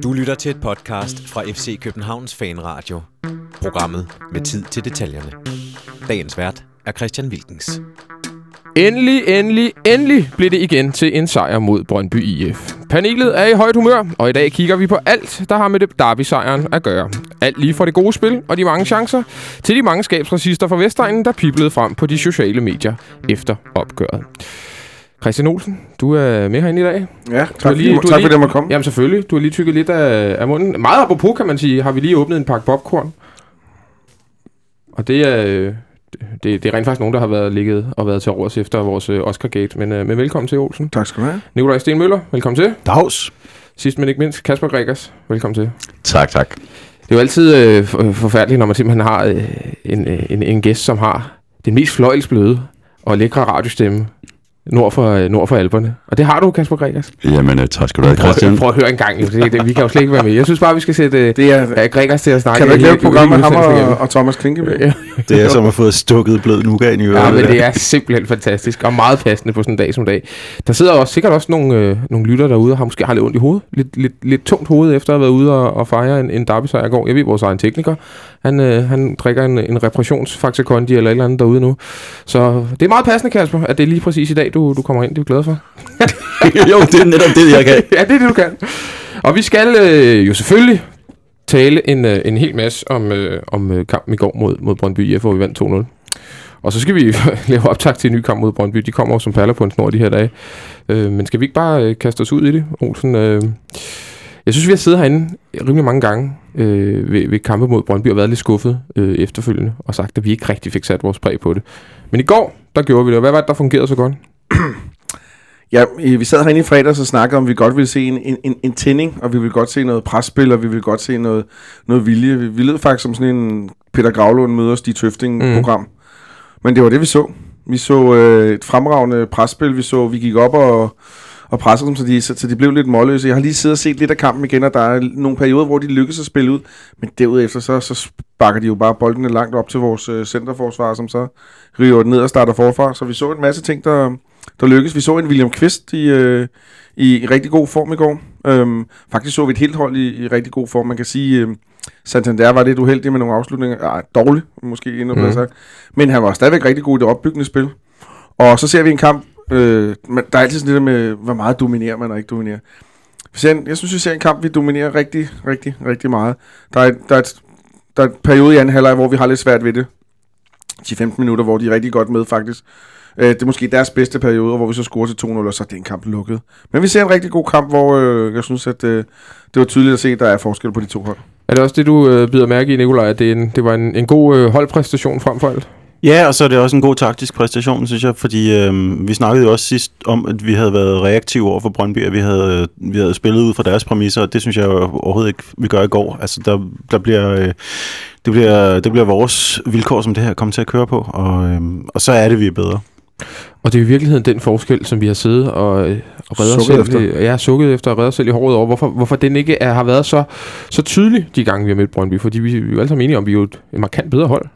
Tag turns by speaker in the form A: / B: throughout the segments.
A: Du lytter til et podcast fra FC Københavns Fanradio. Programmet med tid til detaljerne. Dagens vært er Christian Wilkens.
B: Endelig, endelig, endelig blev det igen til en sejr mod Brøndby IF. Panelet er i højt humør, og i dag kigger vi på alt, der har med det derby-sejren at gøre. Alt lige fra det gode spil og de mange chancer, til de mange skabsracister fra Vestegnen, der piblede frem på de sociale medier efter opgøret. Christian Olsen, du er med herinde i dag.
C: Ja,
B: Du
C: tak,
B: har lige-
C: lige,
B: du
C: tak
B: lige-
C: fordi jeg måtte komme.
B: Jamen selvfølgelig, du har lige tykket lidt af, af munden. Meget apropos, kan man sige, har vi lige åbnet en pakke popcorn. Og det er, det, det er rent faktisk nogen, der har været ligget og været til råds efter vores øh, Oscar-gate. Men, øh, men velkommen til, Olsen.
C: Tak skal du have.
B: Nikolaj Stenmøller, velkommen til.
D: Dags.
B: Sidst men ikke mindst, Kasper Gregers, velkommen til.
D: Tak, tak.
B: Det er jo altid øh, for- forfærdeligt, når man simpelthen har øh, en, øh, en, en gæst, som har den mest fløjelsbløde og lækre radiostemme nord for, øh, nord for Alperne. Og det har du, Kasper Gregers.
D: Jamen, uh, tak skal du have,
B: Prøv,
D: Christian.
B: prøv at høre en gang. Jo. Det, det, vi kan jo slet ikke være med. Jeg synes bare, vi skal sætte øh,
C: Det er,
B: Gregers til at snakke.
C: kan du ikke lave et program med ham og, og Thomas Klinkeby?
B: Ja,
D: Det er som at få stukket blød nougat i øret.
B: ja, men det er simpelthen fantastisk og meget passende på sådan en dag som dag. Der sidder også sikkert også nogle, øh, nogle lytter derude, og har måske har lidt ondt i hovedet. Lidt, lidt, lidt tungt hoved efter at have været ude og, og fejre en, en derby i går. Jeg ved, vores egen tekniker, han, øh, han drikker en, en reparationsfaxekondi eller et eller andet derude nu. Så det er meget passende, Kasper, at det er lige præcis i dag, du, du kommer ind. Det er vi glade for.
D: jo, det er netop det, jeg kan.
B: ja, det er det, du kan. Og vi skal øh, jo selvfølgelig tale en, øh, en hel masse om, øh, om øh, kampen i går mod, mod Brøndby IF, hvor vi vandt 2-0. Og så skal vi lave optag til en ny kamp mod Brøndby. De kommer jo som perler på en snor de her dage. Øh, men skal vi ikke bare øh, kaste os ud i det, Olsen? Øh, jeg synes, vi har siddet herinde rimelig mange gange øh, ved, ved kampe mod Brøndby og været lidt skuffet øh, efterfølgende og sagt, at vi ikke rigtig fik sat vores præg på det. Men i går, der gjorde vi det. og Hvad var det, der fungerede så godt?
C: Ja, vi sad herinde i fredags og snakkede om, at vi godt ville se en, en, en, tænding, og vi ville godt se noget presspil, og vi ville godt se noget, noget vilje. Vi, vi lød faktisk som sådan en Peter Gravlund møder Stig Tøfting-program. Mm. Men det var det, vi så. Vi så øh, et fremragende presspil. Vi så, vi gik op og, og pressede dem, så de, så, så de blev lidt målløse. Jeg har lige siddet og set lidt af kampen igen, og der er nogle perioder, hvor de lykkedes at spille ud. Men derudefter, så, så sparker de jo bare boldene langt op til vores øh, centerforsvar, som så river den ned og starter forfra. Så vi så en masse ting, der, der lykkedes. Vi så en William Kvist i, øh, i, rigtig god form i går. Øhm, faktisk så vi et helt hold i, i rigtig god form. Man kan sige, øh, Santander var lidt uheldig med nogle afslutninger. Ah, dårlig, måske endnu
B: Mhm.
C: sagt. Men han var stadigvæk rigtig god i det opbyggende spil. Og så ser vi en kamp, øh, der er altid sådan der med, hvor meget dominerer man og ikke dominerer. En, jeg synes, vi ser en kamp, vi dominerer rigtig, rigtig, rigtig meget. Der er, der er, et, der er et periode i anden halvleg, hvor vi har lidt svært ved det. 10-15 minutter, hvor de er rigtig godt med faktisk. Øh, det er måske deres bedste periode, hvor vi så scorer til 2-0, og så er den kamp lukket. Men vi ser en rigtig god kamp, hvor øh, jeg synes, at øh, det var tydeligt at se, at der er forskel på de to hold.
B: Er det også det, du øh, bider mærke i, Nikolaj, at det, er en, det var en, en god øh, holdpræstation frem for alt?
D: Ja, og så er det også en god taktisk præstation, synes jeg, fordi øh, vi snakkede jo også sidst om, at vi havde været reaktive over for Brøndby, at vi havde, vi havde spillet ud fra deres præmisser, og det synes jeg jo overhovedet ikke, vi gør i går. Altså, der, der bliver... Øh, det bliver, det bliver vores vilkår, som det her kommer til at køre på, og, øhm, og så er det, vi er bedre.
B: Og det er i virkeligheden den forskel, som vi har siddet og, øh, og reddet os
C: Sukket
B: selv, efter. Ja, sukket efter at redde os selv i håret over. Hvorfor, hvorfor den ikke er, har været så, så tydelig, de gange vi har mødt Brøndby. Fordi vi, vi er jo alle sammen enige om, at vi er jo et, et markant bedre hold.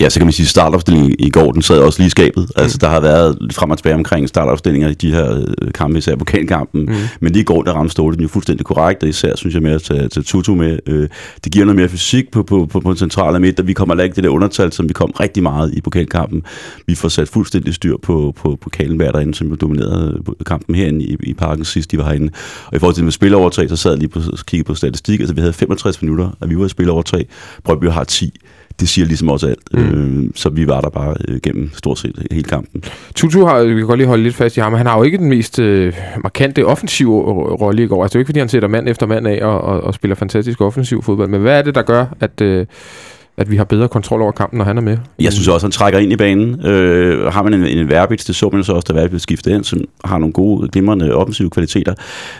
E: Ja, så kan man sige, startopstillingen i går, den sad også lige i skabet. Mm. Altså, der har været lidt frem og tilbage omkring startopstillinger i de her øh, kampe, især pokalkampen. Mm. Men lige i går, der ramte Ståle den jo fuldstændig korrekt, og især synes jeg med at tage, tage Tutu med. Øh, det giver noget mere fysik på, på, på, på den centrale midt, og vi kommer ikke det der undertal, som vi kom rigtig meget i pokalkampen. Vi får sat fuldstændig styr på, på pokalen derinde, som jo dominerede øh, kampen herinde i, i parken sidst, de var herinde. Og i forhold til med spilovertræk, så sad jeg lige på, og kiggede på statistik. Altså, vi havde 65 minutter, at vi var i spilovertræk. Brøndby har 10 det siger ligesom også alt. Mm. Øh, så vi var der bare øh, gennem stort set hele kampen.
B: Tutu har, vi kan godt lige holde lidt fast i ham, han har jo ikke den mest øh, markante offensive ro- rolle i går. Altså det er jo ikke, fordi han sætter mand efter mand af og, og, og spiller fantastisk offensiv fodbold. Men hvad er det, der gør, at, øh, at vi har bedre kontrol over kampen, når han er med?
E: Jeg synes også, han trækker ind i banen. Øh, har man en, en Verbitz, det så man så også, da Verbitz skiftede ind, som har nogle gode, glimrende offensive kvaliteter,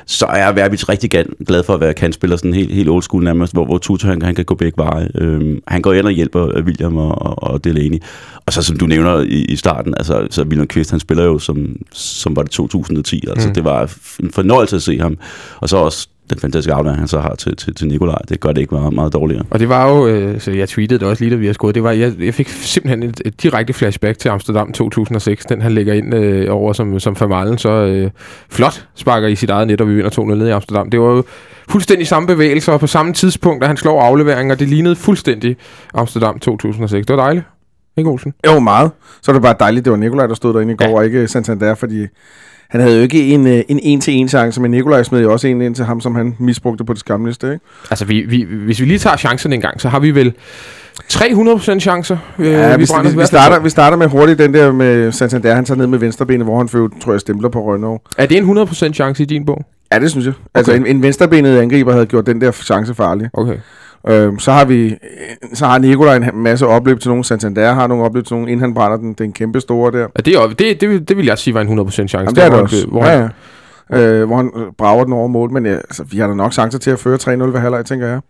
E: så er Verbitz rigtig glad for at være kantspiller, sådan helt, helt old school nærmest, hvor, hvor Tutu han, han kan gå begge veje. Øh, han går ind og hjælper William og, og, og Delaney. Og så som du nævner i, i starten, altså så William Kvist, han spiller jo som, som var det 2010, altså
B: Mm.
E: det var en fornøjelse at se ham. Og så også den fantastiske aflevering, han så har til, til, til Nikolaj, det gør det ikke meget, meget dårligere.
B: Og det var jo, øh, så jeg tweetede det også lige, da vi har skåret, det var, jeg, jeg fik simpelthen et, et direkte flashback til Amsterdam 2006, den han lægger ind øh, over som, som Famalen, så øh, flot sparker i sit eget net, og vi vinder 2-0 ned i Amsterdam. Det var jo fuldstændig samme bevægelser og på samme tidspunkt, at han slår afleveringer. Det lignede fuldstændig Amsterdam 2006. Det var dejligt. Ikke Olsen?
C: Jo, meget. Så er det bare dejligt, det var Nikolaj, der stod derinde i går,
B: ja.
C: og ikke Santander, fordi han havde jo ikke en, øh, en en-til-en chance, men Nikolaj smed jo også en ind til ham, som han misbrugte på det skamliste, ikke?
B: Altså, vi, vi, hvis vi lige tager chancen en gang, så har vi vel 300% chancer. øh,
C: Ja, vi, vi, vi, starter, vi starter med hurtigt den der med Santander, han tager ned med venstrebenet, hvor han fører, tror jeg, stempler på Rønnow.
B: Er det en 100% chance i din bog?
C: Ja, det synes jeg. Altså,
B: Okay.
C: en, en venstrebenet angriber havde gjort den der chance farlig.
B: Okay.
C: Øhm, så har vi, så har Nikolaj en masse opløb til nogen. Santander har nogle opløb til nogen, inden han brænder den, den kæmpe store der.
B: Ja, det, er, det, det, vil, det vil jeg sige var en 100% chance.
C: Jamen, det er
B: hvor
C: det
B: han-
C: også.
B: Hvor
C: ja,
B: han,
C: ja. Øh, hvor han øh, brager den over mål, men ja, altså, vi har da nok chancer til at føre 3-0 ved halvleg, tænker jeg.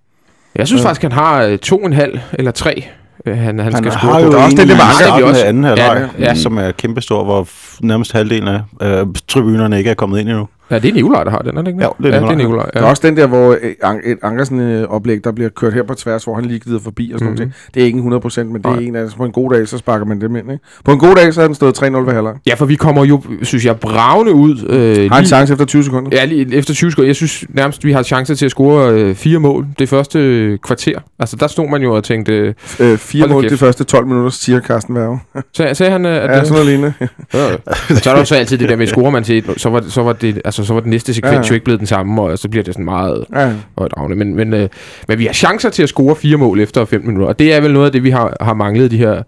B: Jeg synes
C: Ja.
B: faktisk, han har øh, to en halv eller tre, øh, han, han, skal
D: har
B: score
D: jo
B: på.
C: Der er også den der med
D: i
C: Anker,
D: starten
B: også.
D: anden halvleg,
B: Ja,
D: ja, som er kæmpestor, hvor nærmest halvdelen af øh, tribunerne ikke er kommet ind endnu.
B: Ja, det er Nikolaj, der har den, er det ikke?
D: Jo, det er
B: ja,
D: Nikolaj.
B: det er Nikolaj.
C: Ja. Der er også den der, hvor øh, et Ankersen-oplæg, der bliver kørt her på tværs, hvor han lige glider forbi og sådan
B: Mhm.
C: mm-hmm. noget. Det er ikke en 100%, men det er
B: Nej.
C: en af På en god dag, så sparker man dem ind, ikke? På en god dag, så har den stået 3-0 ved halvleg.
B: Ja, for vi kommer jo, synes jeg, bravende ud. Øh,
C: Har en
B: lige-
C: chance efter 20 sekunder.
B: Ja, lige efter 20 sekunder. Jeg synes nærmest, vi har chance til at score øh, fire mål det første øh, kvarter. Altså, der stod man jo og tænkte... Øh,
C: Øh, fire mål
B: kæft.
C: de første 12 minutter, siger Carsten Værge.
B: sagde, sagde han, øh, at...
C: Ja, sådan noget lignende.
B: Ja. så er der jo så altid det der med, scorer man til et, så var, så var det, altså, så var den næste sekvens
C: Ja,
B: ja, jo ikke blevet den samme, og så bliver det sådan meget
C: Ja.
B: højdragende. Men, men, øh, men vi har chancer til at score fire mål efter 15 minutter, og det er vel noget af det, vi har, har manglet de her,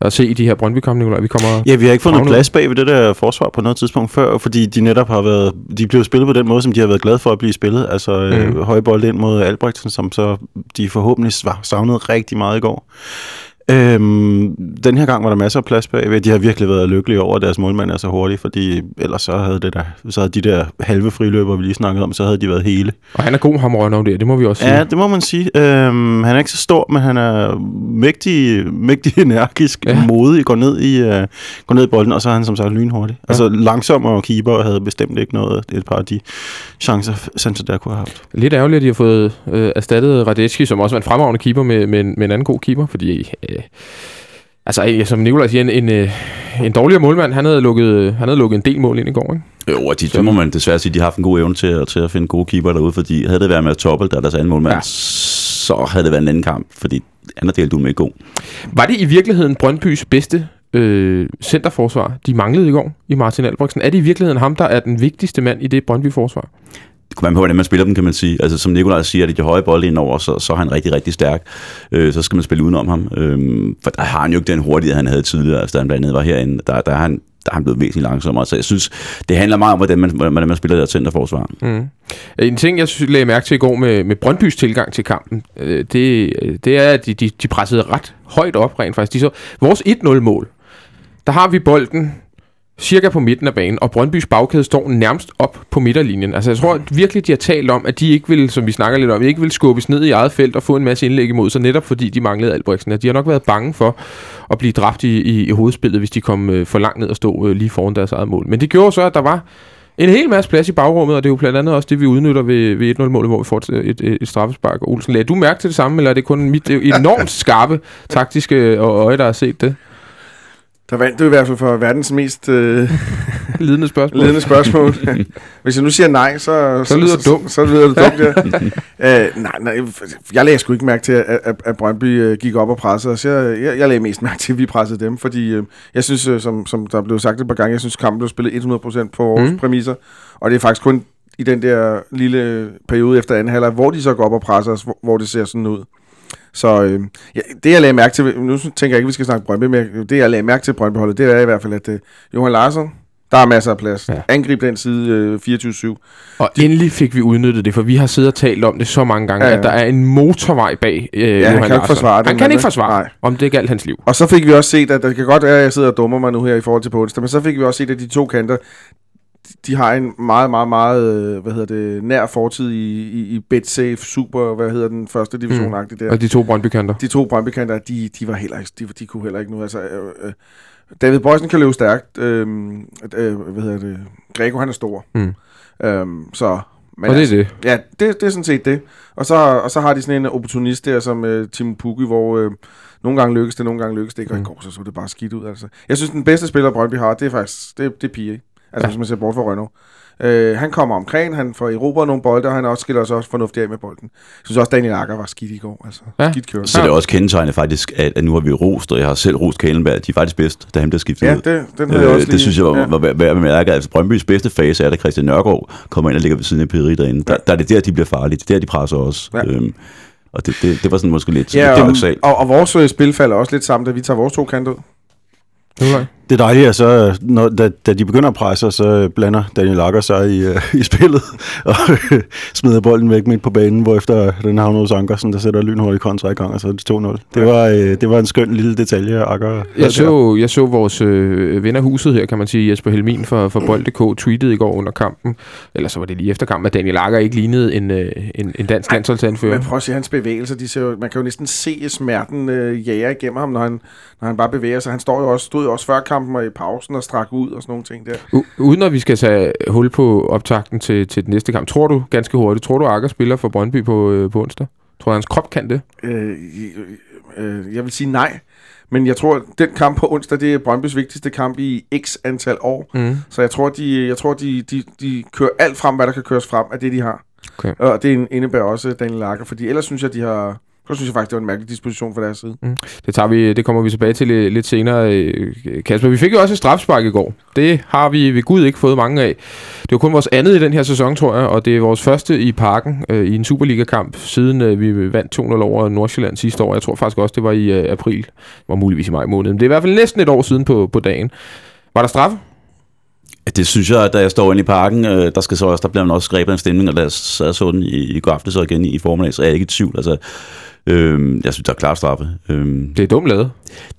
B: at se i de her Brøndby-kampe, Nicolaj. Vi kommer...
D: Ja, vi har ikke fundet
B: Havnet.
D: plads bag ved det der forsvar på noget tidspunkt før, fordi de netop har været, de blev spillet på den måde, som de har været glade for at blive spillet. Altså mm. Øh, højbold ind mod Albrechtsen, som så de forhåbentlig savnede rigtig meget i går. Øhm, den her gang var der masser af plads bagved. De har virkelig været lykkelige over, at deres målmand er så hurtig, fordi ellers så havde, det der, så havde de der halve friløber, vi lige snakkede om, så havde de været hele.
B: Og han er god, ham der, det må vi også sige.
D: Ja, det må man sige. Øhm, han er ikke så stor, men han er mægtig, mægtig energisk,
B: Ja.
D: modig, går ned, i, øh, går ned i bolden, og så er han som sagt lynhurtig. Ja. Altså langsommere keeper havde bestemt ikke noget. Det er et par af de chancer, Santander kunne have haft.
B: Lidt ærgerligt, at de har fået øh, erstattet Radetski, som også var en fremragende keeper med, med, en- med en anden god keeper, fordi... Øh, altså, øh, som Nikolaj siger, en, en, øh, en dårligere målmand, han havde, lukket, han havde lukket en del mål ind i går, ikke?
E: Jo, og de, det må man desværre sige, de har haft en god evne til, at- til at finde gode keeper derude, fordi havde det været med Toppel, der er deres anden målmand,
B: Ja.
E: så havde det været en anden kamp, fordi anden del du med god.
B: Var det i virkeligheden Brøndbys bedste øh, centerforsvar, de manglede i går i Martin Albrechtsen? Er det i virkeligheden ham, der er den vigtigste mand i det Brøndby-forsvar?
E: Det kunne man på, hvordan man spiller dem, kan man sige. Altså, som Nikolaj siger, at de høje bolde indover, så, så er han rigtig, rigtig stærk. Øh, så skal man spille udenom ham. Øh, for der har han jo ikke den hurtighed, han havde tidligere, altså, da han blandt andet var herinde. Der, der, er han, der er han blevet væsentligt langsommere. Så jeg synes, det handler meget om, hvordan man, hvordan man spiller der centerforsvar.
B: Mm. En ting, jeg synes, lagde mærke til i går med, med Brøndbys tilgang til kampen, øh, det, øh, det er, at de, de, de pressede ret højt op rent faktisk. De så, vores 1-0-mål, der har vi bolden cirka på midten af banen, og Brøndbys bagkæde står nærmest op på midterlinjen. Altså jeg tror at virkelig, de har talt om, at de ikke vil, som vi snakker lidt om, ikke vil skubbes ned i eget felt og få en masse indlæg imod sig, netop fordi de manglede Albrechtsen. At de har nok været bange for at blive dræbt i, i, i hovedspillet, hvis de kom øh, for langt ned og stod øh, lige foran deres eget mål. Men det gjorde så, at der var en hel masse plads i bagrummet, og det er jo blandt andet også det, vi udnytter ved, ved 1-0-målet, hvor vi får et, et, et, et straffespark. Olsen, lagde du mærke til det samme, eller er det kun mit øh, enormt skarpe taktiske øh, øje, der har set det?
C: Der vandt du i hvert fald for verdens mest øh,
B: Lidende spørgsmål.
C: ledende spørgsmål. Hvis jeg nu siger nej, så...
B: Så lyder det
C: så,
B: dumt.
C: Så, så lyder det dumt, ja. øh, nej, nej, jeg lagde sgu ikke mærke til, at, at, at Brøndby øh, gik op og pressede os. Jeg, jeg, jeg lagde mest mærke til, at vi pressede dem, fordi øh, jeg synes, øh, som, som der blev sagt et par gange, jeg synes, kampen blev spillet 100% på vores
B: mm.
C: præmisser. Og det er faktisk kun i den der lille periode efter anden halvleg, hvor de så går op og presser os, hvor, hvor det ser sådan ud. Så øh, ja, det jeg lagde mærke til, nu tænker jeg ikke, at vi skal snakke Brøndby, men det jeg lagde mærke til Brøndby-holdet, det er i hvert fald, at øh, Johan Larsson, der er masser af plads.
B: Ja.
C: Ja. Angrib den side øh, 24-7.
B: Og endelig fik vi udnyttet det, for vi har siddet og talt om det så mange gange, ja,
C: Ja,
B: ja.
C: ja.
B: at der er en motorvej bag øh, Johan
C: han kan ikke forsvare det,
B: Han kan ikke forsvare,
C: nej.
B: om det galt hans liv.
C: Og så fik vi også set, at det kan godt være, at jeg sidder og dummer mig nu her i forhold til på onsdag, men så fik vi også set, at de to kanter, de har en meget, meget, meget, øh, hvad hedder det, nær fortid i, i, i BetSafe Super, hvad hedder den første division mm. der.
B: Og de to Brøndby-kanter.
C: De to Brøndby-kanter, de, de var heller ikke, de, de kunne heller ikke nu. Altså, øh, øh, David Boysen kan løbe stærkt. Øh, øh, hvad hedder det? Grego, han er stor.
B: Mm.
C: Øhm, så, men
B: Og det er
C: altså,
B: det.
C: Ja, det, det er sådan set det. Og så, og så har de sådan en opportunist der, som øh, Tim Pukki, hvor øh, nogle gange lykkes det, nogle gange lykkes det ikke, og i
B: Mm.
C: går så så det bare skidt ud. Altså. Jeg synes, den bedste spiller, Brøndby har, det er faktisk, det, det er Pia. Altså, ja. hvis man ser bort fra Renault. Øh, han kommer omkring, han får erobret nogle bolde, og han også skiller sig også fornuftigt af med bolden. Jeg synes også, Daniel Akker var skidt i går. Altså,
B: Ja.
C: ja. skidt kørt.
E: Så det er også kendetegnet faktisk, at, at nu har vi rost, og jeg har selv rost Kalenberg, de er faktisk bedst, da han bliver skiftet
C: Ja,
E: ud.
C: det, den havde jeg
E: Øh,
C: også lige.
E: det synes jeg var,
C: ja.
E: var, var værd at bemærke. Altså, Brøndbys bedste fase er, da Christian Nørgaard kommer ind og ligger ved siden af Piri derinde. Der, der er det der, de bliver farlige. Det er der, de presser os.
C: Ja.
E: Øhm, og det, det, det var sådan måske lidt
C: Ja,
E: ja,
C: og, og, og, vores øh, spil falder også lidt sammen, da vi tager vores to kanter ud.
D: Det er dejligt, at så, når, da, da de begynder at presse, så blander Daniel Lager sig i, uh, i spillet og øh, smider bolden væk midt på banen, hvorefter den havner hos Ankersen, der sætter lynhurtigt kontra i gang, og så er det 2-0. Det var, øh, det var en skøn lille detalje, Akker
B: Jeg så, jeg så vores øh, ven af huset her, kan man sige, Jesper Helmin fra, fra Bold.dk, tweetede i går under kampen, eller så var det lige efter kampen, at Daniel Lager ikke lignede en, øh, en, en dansk landsholdsanfører.
C: Men prøv at se hans bevægelser, de ser jo, man kan jo næsten se smerten øh, jager igennem ham, når han, når han bare bevæger sig. Han står jo også, stod jo også før kampen og i pausen og strak ud og sådan nogle ting der.
B: U- uden at vi skal tage hul på optakten til, til den næste kamp, tror du ganske hurtigt, tror du Akker spiller for Brøndby på, øh, på onsdag? Tror du, hans krop kan det?
C: Øh, øh, jeg vil sige nej, men jeg tror, den kamp på onsdag, det er Brøndbys vigtigste kamp i x antal år.
B: Mm.
C: Så jeg tror, de, jeg tror de, de, de kører alt frem, hvad der kan køres frem af det, de har.
B: Okay.
C: Og det indebærer også Daniel Lager, fordi ellers synes jeg, de har... Så synes jeg faktisk, det var en mærkelig disposition fra deres side.
B: Det, tager vi, det kommer vi tilbage til lidt, lidt senere, øh, Kasper. Vi fik jo også et strafspark i går. Det har vi ved Gud ikke fået mange af. Det var kun vores andet i den her sæson, tror jeg, og det er vores første i parken øh, i en Superliga-kamp, siden øh, vi vandt 2-0 over Nordsjælland sidste år. Jeg tror faktisk også, det var i øh, april. Det var muligvis i maj måned. Men det er i hvert fald næsten et år siden på, på dagen. Var der straffe?
E: Det synes jeg, da jeg står inde i parken, øh, der, skal så også, der bliver man også grebet af en stemning, og da jeg sad så den i, i går aftes og igen i, i formiddag, så er jeg ikke i tvivl. Altså, øh, jeg synes, der er klart straffe. Øh,
B: Det er dumt lavet.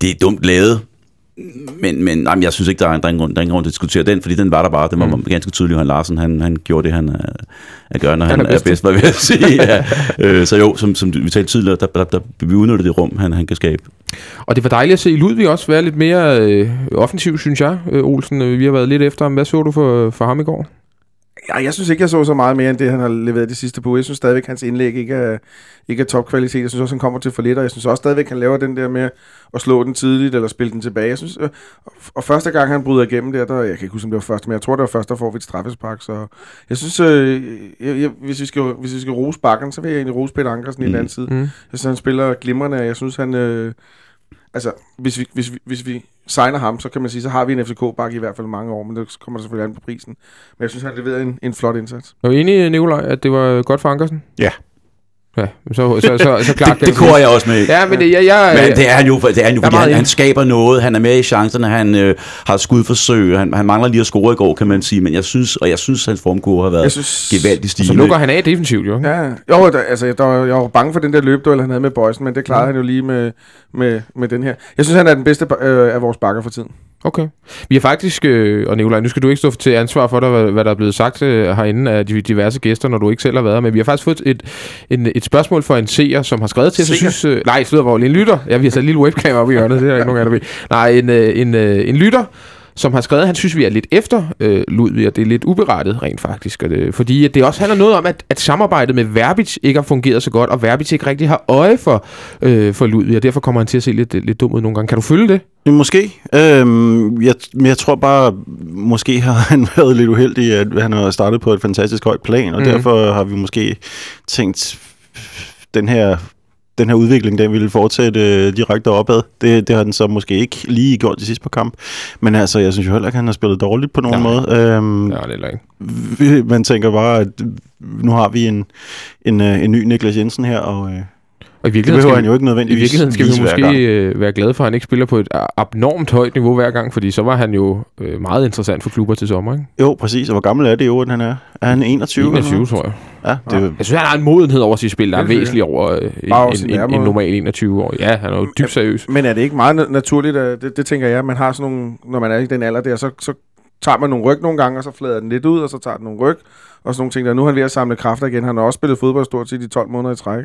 E: det er dumt lavet, men, men nej, men jeg synes ikke, der er, der, er ingen grund, der er ingen grund til at diskutere den, fordi den var der bare. Den var
B: Mm.
E: ganske tydelig, han Larsen, han, han gjorde det, han er, er gør, når
B: Han
E: han,
B: er
E: er
B: bedst.
E: bedst, var jeg ved at sige. Ja. øh, så jo, som, som vi talte tidligere, der, der, der, vi udnytter det rum, han, han kan skabe.
B: Og det var dejligt at se Ludvig også være lidt mere øh, offensiv, synes jeg, øh, Olsen. Øh, Vi har været lidt efter ham. Hvad så du for, for ham i går?
C: Ja, jeg synes ikke, jeg så så meget mere end det, han har leveret de sidste på. Jeg synes stadigvæk, hans indlæg ikke er, ikke er topkvalitet. Jeg synes også, han kommer til for lidt, og jeg synes også stadigvæk, han laver den der med at slå den tidligt eller spille den tilbage. Jeg synes, øh, og første gang, han bryder igennem der, der, jeg kan ikke huske, om det var første, men jeg tror, det var første, der får vi et straffespark. Så jeg synes, øh, jeg, jeg, hvis, vi skal, hvis vi skal rose bakken, så vil jeg egentlig rose Peter Ankersen mm. i den anden side.
B: Mm.
C: Jeg synes, han spiller glimrende, og jeg synes, han... Øh, altså, hvis vi, hvis, vi, hvis vi signer ham, så kan man sige, så har vi en FCK-bakke i hvert fald mange år, men det kommer selvfølgelig an på prisen. Men jeg synes, han leverede en, en flot indsats.
B: Er du enig, Nikolaj, at det var godt for Ankersen?
D: Ja.
B: Ja, så, så, så, så klart
E: Det, det korer jeg også med.
B: Ja, men det, jeg, jeg,
E: Men det er han jo, det er han jo fordi han, han skaber noget, han er med i chancerne, han øh, har skudforsøg, han, han mangler lige at score i går, kan man sige, men jeg synes, og jeg synes, hans formkurve har været
C: synes...
E: gevaldigt
B: så
E: stigende.
B: lukker han af defensivt, jo. ikke?
C: Ja, jo, der, altså, der, var- jeg var bange for den der løbduel, han havde med Bøjsen, men det klarede han jo lige med, med, med den her. Jeg synes, han er den bedste øh, af vores bakker for tiden.
B: Okay. Vi har faktisk, øh, og Nikolaj, nu skal du ikke stå til ansvar for dig, hvad, hvad der er blevet sagt øh, herinde af de diverse gæster, når du ikke selv har været men vi har faktisk fået et, en, et spørgsmål fra en seer, som har skrevet til os, synes, øh, nej, slutter hvor en lytter, ja, vi har sat en lille webcam op i hjørnet, det er der ikke nogen af ved. Nej, en, øh, en, øh, en lytter, som har skrevet, han synes, vi er lidt efter øh, Ludvig, og det er lidt uberettet rent faktisk. Og det, fordi at det også handler noget om, at, at samarbejdet med Verbic ikke har fungeret så godt, og Verbic ikke rigtig har øje for, øh, for Ludvig, og derfor kommer han til at se lidt, lidt dum ud nogle gange. Kan du følge det?
D: Måske. Øhm, jeg, jeg tror bare, måske har han været lidt uheldig, at han har startet på et fantastisk højt plan, og mm. derfor har vi måske tænkt, den her, den her udvikling, den ville fortsætte øh, direkte opad. Det, det har den så måske ikke lige gjort de sidste par kamp. Men altså, jeg synes jo heller ikke, at han har spillet dårligt på nogen
B: Nej.
D: måde. Øhm,
B: Ja, det er ikke.
D: man tænker bare, at nu har vi en, en, øh, en ny Niklas Jensen her, og øh,
B: Og i
D: det
B: virkeligheden
D: behøver
B: skal,
D: han jo ikke
B: I
D: nødvendigvis
B: virkeligheden skal vi måske øh, være glade for, at han ikke spiller på et a- abnormt højt niveau hver gang, fordi så var han jo øh, meget interessant for klubber til sommer. Ikke?
D: Jo, præcis. Og hvor gammel er det jo, han er? Er han 21? eller
B: 21,
D: noget?
B: tror jeg.
D: Ja, det,
B: Jeg synes, han har en modenhed over sit spil, der er væsentligt over øh, en, en, en, en normal 21 år. Ja, han er jo dybt seriøs.
C: Men er det ikke meget na- naturligt, at, det, det tænker jeg, man har sådan nogle, når man er i den alder der, så, så tager man nogle ryg nogle gange, og så flader den lidt ud, og så tager den nogle ryg, og sådan nogle ting der. Nu er han ved at samle kræfter igen. Han har også spillet fodbold stort set i 12 måneder i træk.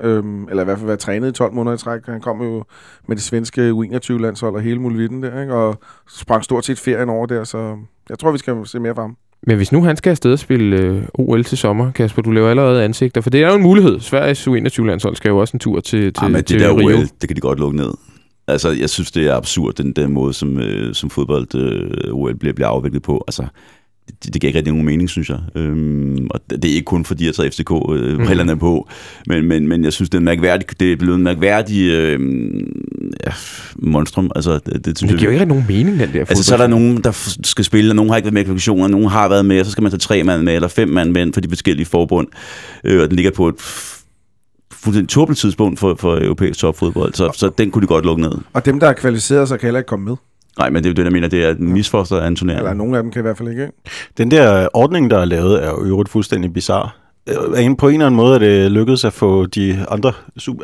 C: Øhm, eller i hvert fald været trænet i 12 måneder i træk. Han kom jo med det svenske U21-landshold og hele muligheden der, ikke? og sprang stort set ferien over der, så jeg tror, vi skal se mere fra ham.
B: Men hvis nu han skal afsted og spille øh, OL til sommer, Kasper, du laver allerede ansigter, for det er jo en mulighed. Sveriges U21-landshold skal jo også en tur til, til,
E: Ah, men
B: til
E: det der
B: Rio.
E: OL, det kan de godt lukke ned. Altså, jeg synes, det er absurd, den, den måde, som, øh, som fodbold øh, OL bliver, bliver afviklet på. Altså, det, det giver ikke rigtig nogen mening, synes jeg. Øhm, og det, er ikke kun fordi, jeg tager FCK øh, brillerne på, men, men, men jeg synes, det er mærkværdigt, det er blevet en mærkværdig øh, ja, monstrum. Altså, det, det,
B: Men
E: synes
B: det giver jo ikke rigtig nogen mening, den der
E: Altså, så er der nogen, der skal spille, og nogen har ikke været med i kvalifikationer, og nogen har været med, og så skal man tage tre mand med, eller fem mand med for de forskellige forbund. Øh, og den ligger på et fuldstændig tåbeligt tidspunkt for, for europæisk topfodbold, så, så den kunne de godt lukke ned.
C: Og dem, der er kvalificeret sig, kan heller ikke komme med.
E: Nej, men det er jo det, jeg mener, det er et misfoster af en turnering.
C: Eller nogle af dem kan i hvert fald ikke.
D: Den der ordning, der er lavet, er jo øvrigt fuldstændig bizarre. Øh, en- På en eller anden måde er det lykkedes at få de andre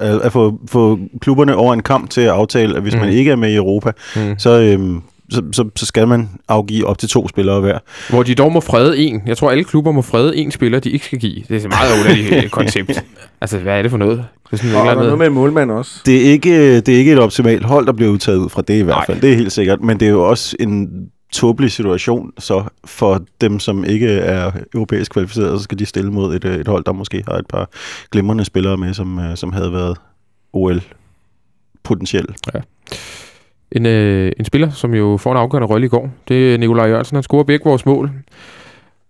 D: at få, få klubberne over en kamp til at aftale, at hvis
B: Mm.
D: man ikke er med i Europa,
B: mm.
D: så, øhm, så, så, så skal man afgive op til to spillere hver.
B: Hvor de dog må frede en. Jeg tror, alle klubber må frede en spiller, de ikke skal give. Det er et meget underligt øh, koncept. Altså, hvad er det for noget? Det er sådan
C: Og der er noget
B: andet...
C: med en målmand også.
D: Det er ikke, det er ikke et optimalt hold, der bliver udtaget ud fra det i hvert
B: Nej.
D: fald. Det er helt sikkert. Men det er jo også en tåbelig situation så for dem, som ikke er europæisk kvalificeret, så skal de stille mod et, øh, et hold, der måske har et par glimrende spillere med, som, øh, som havde været OL potentiel.
B: En, øh, en spiller, som jo får en afgørende rolle i går, det er Nikolaj Jørgensen. Han scorer begge vores mål.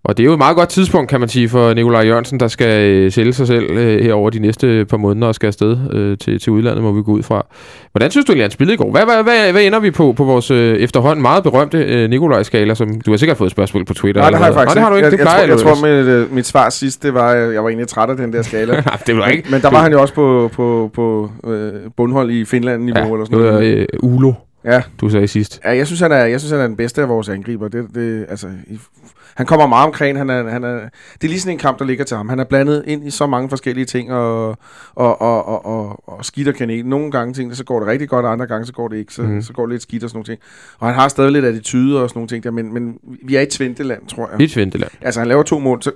B: Og det er jo et meget godt tidspunkt, kan man sige, for Nikolaj Jørgensen, der skal øh, sælge sig selv øh, her over de næste par måneder og skal afsted øh, til, til udlandet, må vi gå ud fra. Hvordan synes du egentlig, han spillede i går? Hvad, hvad, hvad, hvad ender vi på på vores øh, efterhånden meget berømte øh, Nikolaj-skala, som du har sikkert fået et spørgsmål på Twitter?
C: Nej, det har jeg faktisk
B: Nej, det har du ikke.
C: Jeg,
B: Det
C: jeg,
B: plejer
C: jeg, tror, jeg tror, mit, øh, mit svar sidst, det var, jeg var egentlig træt af den der skala.
B: Det var ikke.
C: Men der var han jo også på, på, på øh, bundhold i Finland-niveau
B: Ja,
C: eller sådan noget.
B: øh, Ulo,
C: Ja.
B: du sagde sidst.
C: Ja, jeg synes, han er, jeg synes, han er den bedste af vores angriber. Det, det, altså, i, han kommer meget omkring. Han er, han er, det er lige sådan en kamp, der ligger til ham. Han er blandet ind i så mange forskellige ting, og, og, og, og, og, og skidt og kanel. Nogle gange ting, så går det rigtig godt, og andre gange så går det ikke. Så, mm. så går det lidt skidt og sådan nogle ting. Og han har stadig lidt attitude og sådan nogle ting der, men, men vi er i Tvinteland, tror jeg.
B: Lidt Vinteland.
C: Altså, han laver to mål, så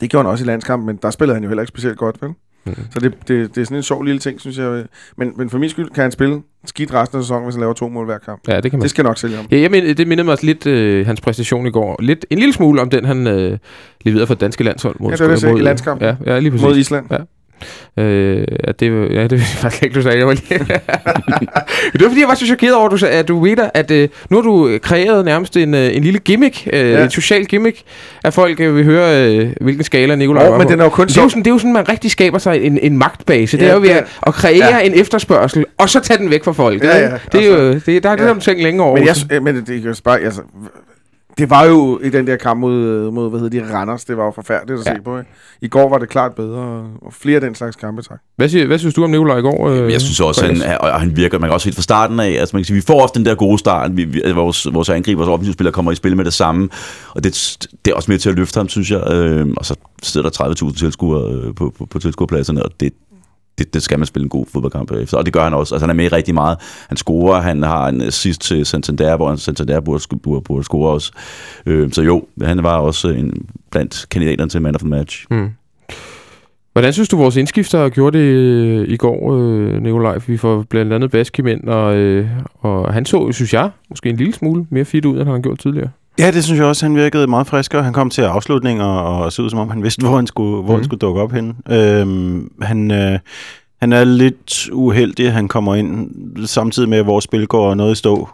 C: det gjorde han også i landskampen, men der spillede han jo heller ikke specielt godt, vel?
B: Mhm.
C: Så det, det, det er sådan en sjov lille ting, synes jeg. Men, men for min skyld kan han spille skidt resten af sæsonen, hvis han laver to mål hver kamp.
B: Ja, det kan man
C: Det skal nok sælge ham.
B: Ja, jeg men, det mindede mig også lidt øh, hans præstation i går. Lidt, en lille smule om den, han øh, leverede for det danske landshold. Mod,
C: Ja, det var det, i landskampen.
B: Ja, ja, lige præcis.
C: Mod Island.
B: Øh, ja, det, ja, det var faktisk ikke, du sagde. Jeg var lige... det var fordi, jeg var så chokeret over, at du, at du ved, at øh, nu har du øh, kreeret nærmest en, øh, en lille gimmick, øh,
C: Ja.
B: en social gimmick, at folk øh, vil høre, øh, hvilken skala Nikolaj
C: Oh, men
B: på.
C: den er jo kun
B: det er, jo
C: så...
B: sådan, det er jo sådan, man rigtig skaber sig en, en magtbase. det
C: Ja,
B: er jo ved
C: det-
B: at, at kreere
C: ja.
B: en efterspørgsel, og så tage den væk fra folk.
C: Ja, ja,
B: Det er jo,
C: altså,
B: det, der er det,
C: ja.
B: der du tænkt længe over.
C: Men, jeg, men det, det jo bare... Altså, det var jo i den der kamp mod, mod hvad hedder de, Randers, det var jo forfærdeligt at
B: Ja.
C: se på. Ikke? I går var det klart bedre, og- flere af den slags kampe, tak.
B: Hvad, siger, hvad synes du om Nikolaj i går? Øh,
E: Jeg synes også, han, og han virker, man kan også helt fra starten af, altså man kan sige, vi får ofte den der gode start, vi, vi, altså vores, vores angriber, vores offensivspillere kommer i spil med det samme, og det, det er også med til at løfte ham, synes jeg, øh, og så sidder der 30.000 tilskuere øh, på, på, på tilskuerpladserne, og det, det, det skal man spille en god fodboldkamp efter, og det gør han også. Altså han er med rigtig meget. Han scorer, han har en assist til Santander, hvor han Santander burde, burde, burde score også. Øh, så jo, han var også en, blandt kandidaterne til man of the match.
B: Mm. Hvordan synes du, vores indskifter gjorde det øh, i går, øh, Nikolaj? Vi får blandt andet Baskim ind, og, øh, og han så, synes jeg, måske en lille smule mere fit ud, end han har gjort tidligere.
D: Ja, det synes jeg også, han virkede meget friskere. Han kom til afslutning og, og så ud som om, han vidste, hvor han skulle, hvor
B: Mhm.
D: mm. han skulle dukke op henne. Øhm, han, øh, han er lidt uheldig, han kommer ind samtidig med, at vores spil går noget i stå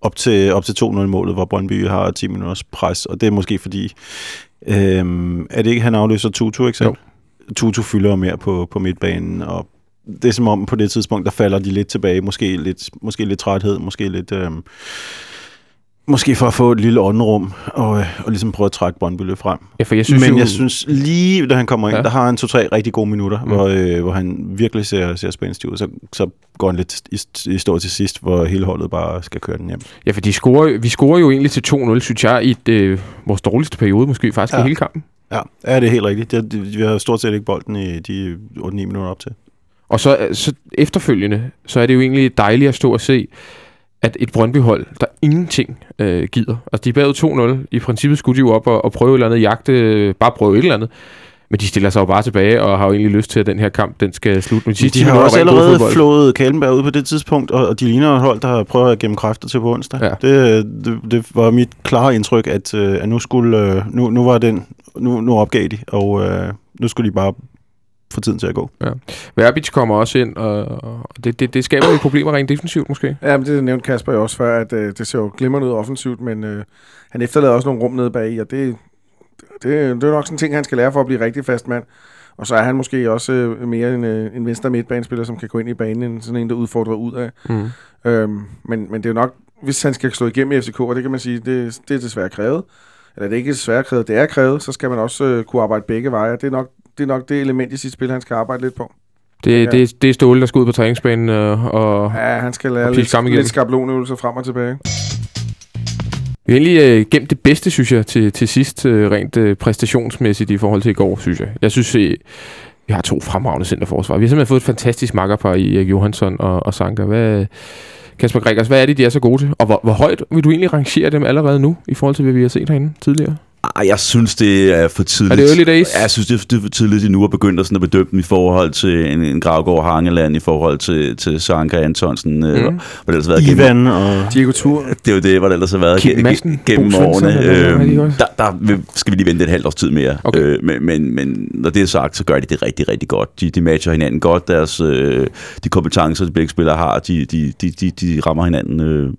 D: op til, op til 2-0-målet, hvor Brøndby har 10 minutters pres, og det er måske fordi, øhm, er det ikke, han afløser Tutu, ikke sandt? Tutu fylder jo mere på, på midtbanen, og det er som om på det tidspunkt, der falder de lidt tilbage, måske lidt, måske lidt træthed, måske lidt... Øhm, Måske for at få et lille ånderum og, øh, og ligesom prøve at trække Brøndby frem.
B: Ja, for jeg synes
D: Men
B: jo,
D: jeg synes lige, da han kommer ind,
B: Ja.
D: der har han to-tre rigtig gode minutter,
B: Mm.
D: hvor, øh, hvor han virkelig ser, ser spændstig ud. Så, så går han lidt i, i stå til sidst, hvor hele holdet bare skal køre den hjem.
B: ja, for de scorer, vi scorer jo egentlig til 2-0, synes jeg, i et, øh, vores dårligste periode, måske faktisk ja. i hele kampen.
D: Ja, ja det er helt rigtigt. Det, det, vi har stort set ikke bolden i de 8-9 minutter op til.
B: Og så, øh, så efterfølgende, så er det jo egentlig dejligt at stå og se, at et Brøndby-hold, der ingenting øh, gider. Altså, de er bagud 2-0. I princippet skulle de jo op og, og prøve et eller andet jagte, øh, bare prøve et eller andet. Men de stiller sig jo bare tilbage, og har jo egentlig lyst til, at den her kamp, den skal slutte med de sidste
D: De har også allerede flået Kallenberg ud på det tidspunkt, og, og de ligner et hold, der prøver at gemme kræfter til på onsdag.
B: Ja.
D: Det, det, det var mit klare indtryk, at, øh, at nu, skulle, øh, nu, nu var den, nu, nu opgav de, og øh, nu skulle de bare få tiden til at gå.
B: Verbic kommer også ind, og, og det, det, det skaber jo problemer rent defensivt måske.
C: Ja, men det nævnte Kasper jo også før, at øh, det ser jo glimrende ud offensivt, men øh, han efterlader også nogle rum nede bag og det, det, det er nok sådan en ting, han skal lære for at blive rigtig fast mand. Og så er han måske også øh, mere en, øh, en venstre midtbanespiller, som kan gå ind i banen, end sådan en, der udfordrer ud af.
B: Mm.
C: Øhm, men, men det er jo nok, hvis han skal slå igennem i FCK, og det kan man sige, det, det er desværre krævet, eller det er ikke desværre krævet, det er krævet, så skal man også øh, kunne arbejde begge veje. Det er, nok, det er nok det element i sit spil, han skal arbejde lidt på.
B: Det,
C: Ja.
B: det, det er Ståle, der skal ud på træningsbanen øh, og,
C: Ja, han skal lære lidt, lidt skabelonøvelser frem og tilbage.
B: Vi har egentlig øh, gemt det bedste, synes jeg, til, til sidst, øh, rent øh, præstationsmæssigt i forhold til i går, synes jeg. Jeg synes, øh, vi har to fremragende centerforsvar. Vi har simpelthen fået et fantastisk makkerpar i Erik Johansson og, og Sanka. Hvad, Kasper Gregers, hvad er det, de er så gode til? Og hvor, hvor højt vil du egentlig rangere dem allerede nu, i forhold til, hvad vi har set herinde tidligere?
E: Ej, jeg synes, det er for tidligt.
B: Er det early days?
E: Ja, Jeg synes, det er, for tidligt endnu at begynde at, sådan at bedømme dem i forhold til en, en Gravgaard Hangeland, i forhold til, til Sanka Antonsen, mm. øh, hvor det ellers har været gennem,
D: Ivan og...
C: Diego Tur.
E: det er jo det, hvor det ellers har været
B: Kim Madsen,
E: ge- gennem
B: Bo
E: årene. Øh, der, der skal vi lige vente et halvt års tid mere.
B: Okay.
E: Øh, men, men, men når det er sagt, så gør de det rigtig, rigtig godt. De, de matcher hinanden godt. Deres, øh, de kompetencer, de begge spillere har, de, de, de, de, de rammer hinanden øh,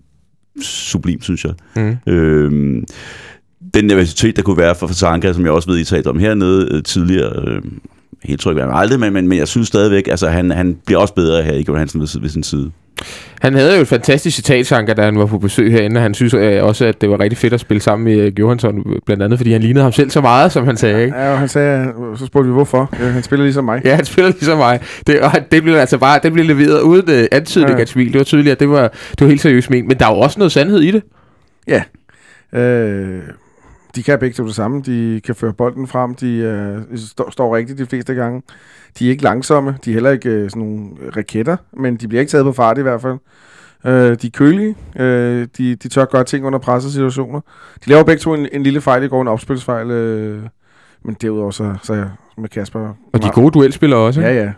E: sublim, synes jeg.
B: Mm.
E: Øh, den nervøsitet, der kunne være for Sanka, som jeg også ved, I talte om hernede øh, tidligere, øh, helt tryg ved han aldrig, men, men, men jeg synes stadigvæk, altså han, han bliver også bedre her, Igor Hansen ved, ved sin side.
B: Han havde jo et fantastisk citat, Sanka, da han var på besøg herinde, og han synes øh, også, at det var rigtig fedt at spille sammen med Erik Johansson, blandt andet, fordi han lignede ham selv så meget, som han sagde, ikke?
C: Ja, og han sagde, så spurgte vi hvorfor. Ja, han spiller ligesom mig.
B: Ja, han spiller ligesom mig. Det, og det blev altså bare, det blev leveret uden uh, antydning
C: Ja.
B: af smil. Det var tydeligt, at det var, det var helt seriøst ment. Men der er jo også noget sandhed i det.
C: Øh, de kan begge to det samme. De kan føre bolden frem. De øh, står, står rigtigt de fleste gange. De er ikke langsomme. De er heller ikke øh, sådan nogle raketter, men de bliver ikke taget på fart i hvert fald. Øh, de er kølige. Øh, de, de tør gøre ting under pressede situationer. De laver begge to en, en lille fejl i går, en opspilsfejl. Øh, men derudover så, så jeg med Kasper.
B: Og de er gode duelspillere også.
C: Ja, ja.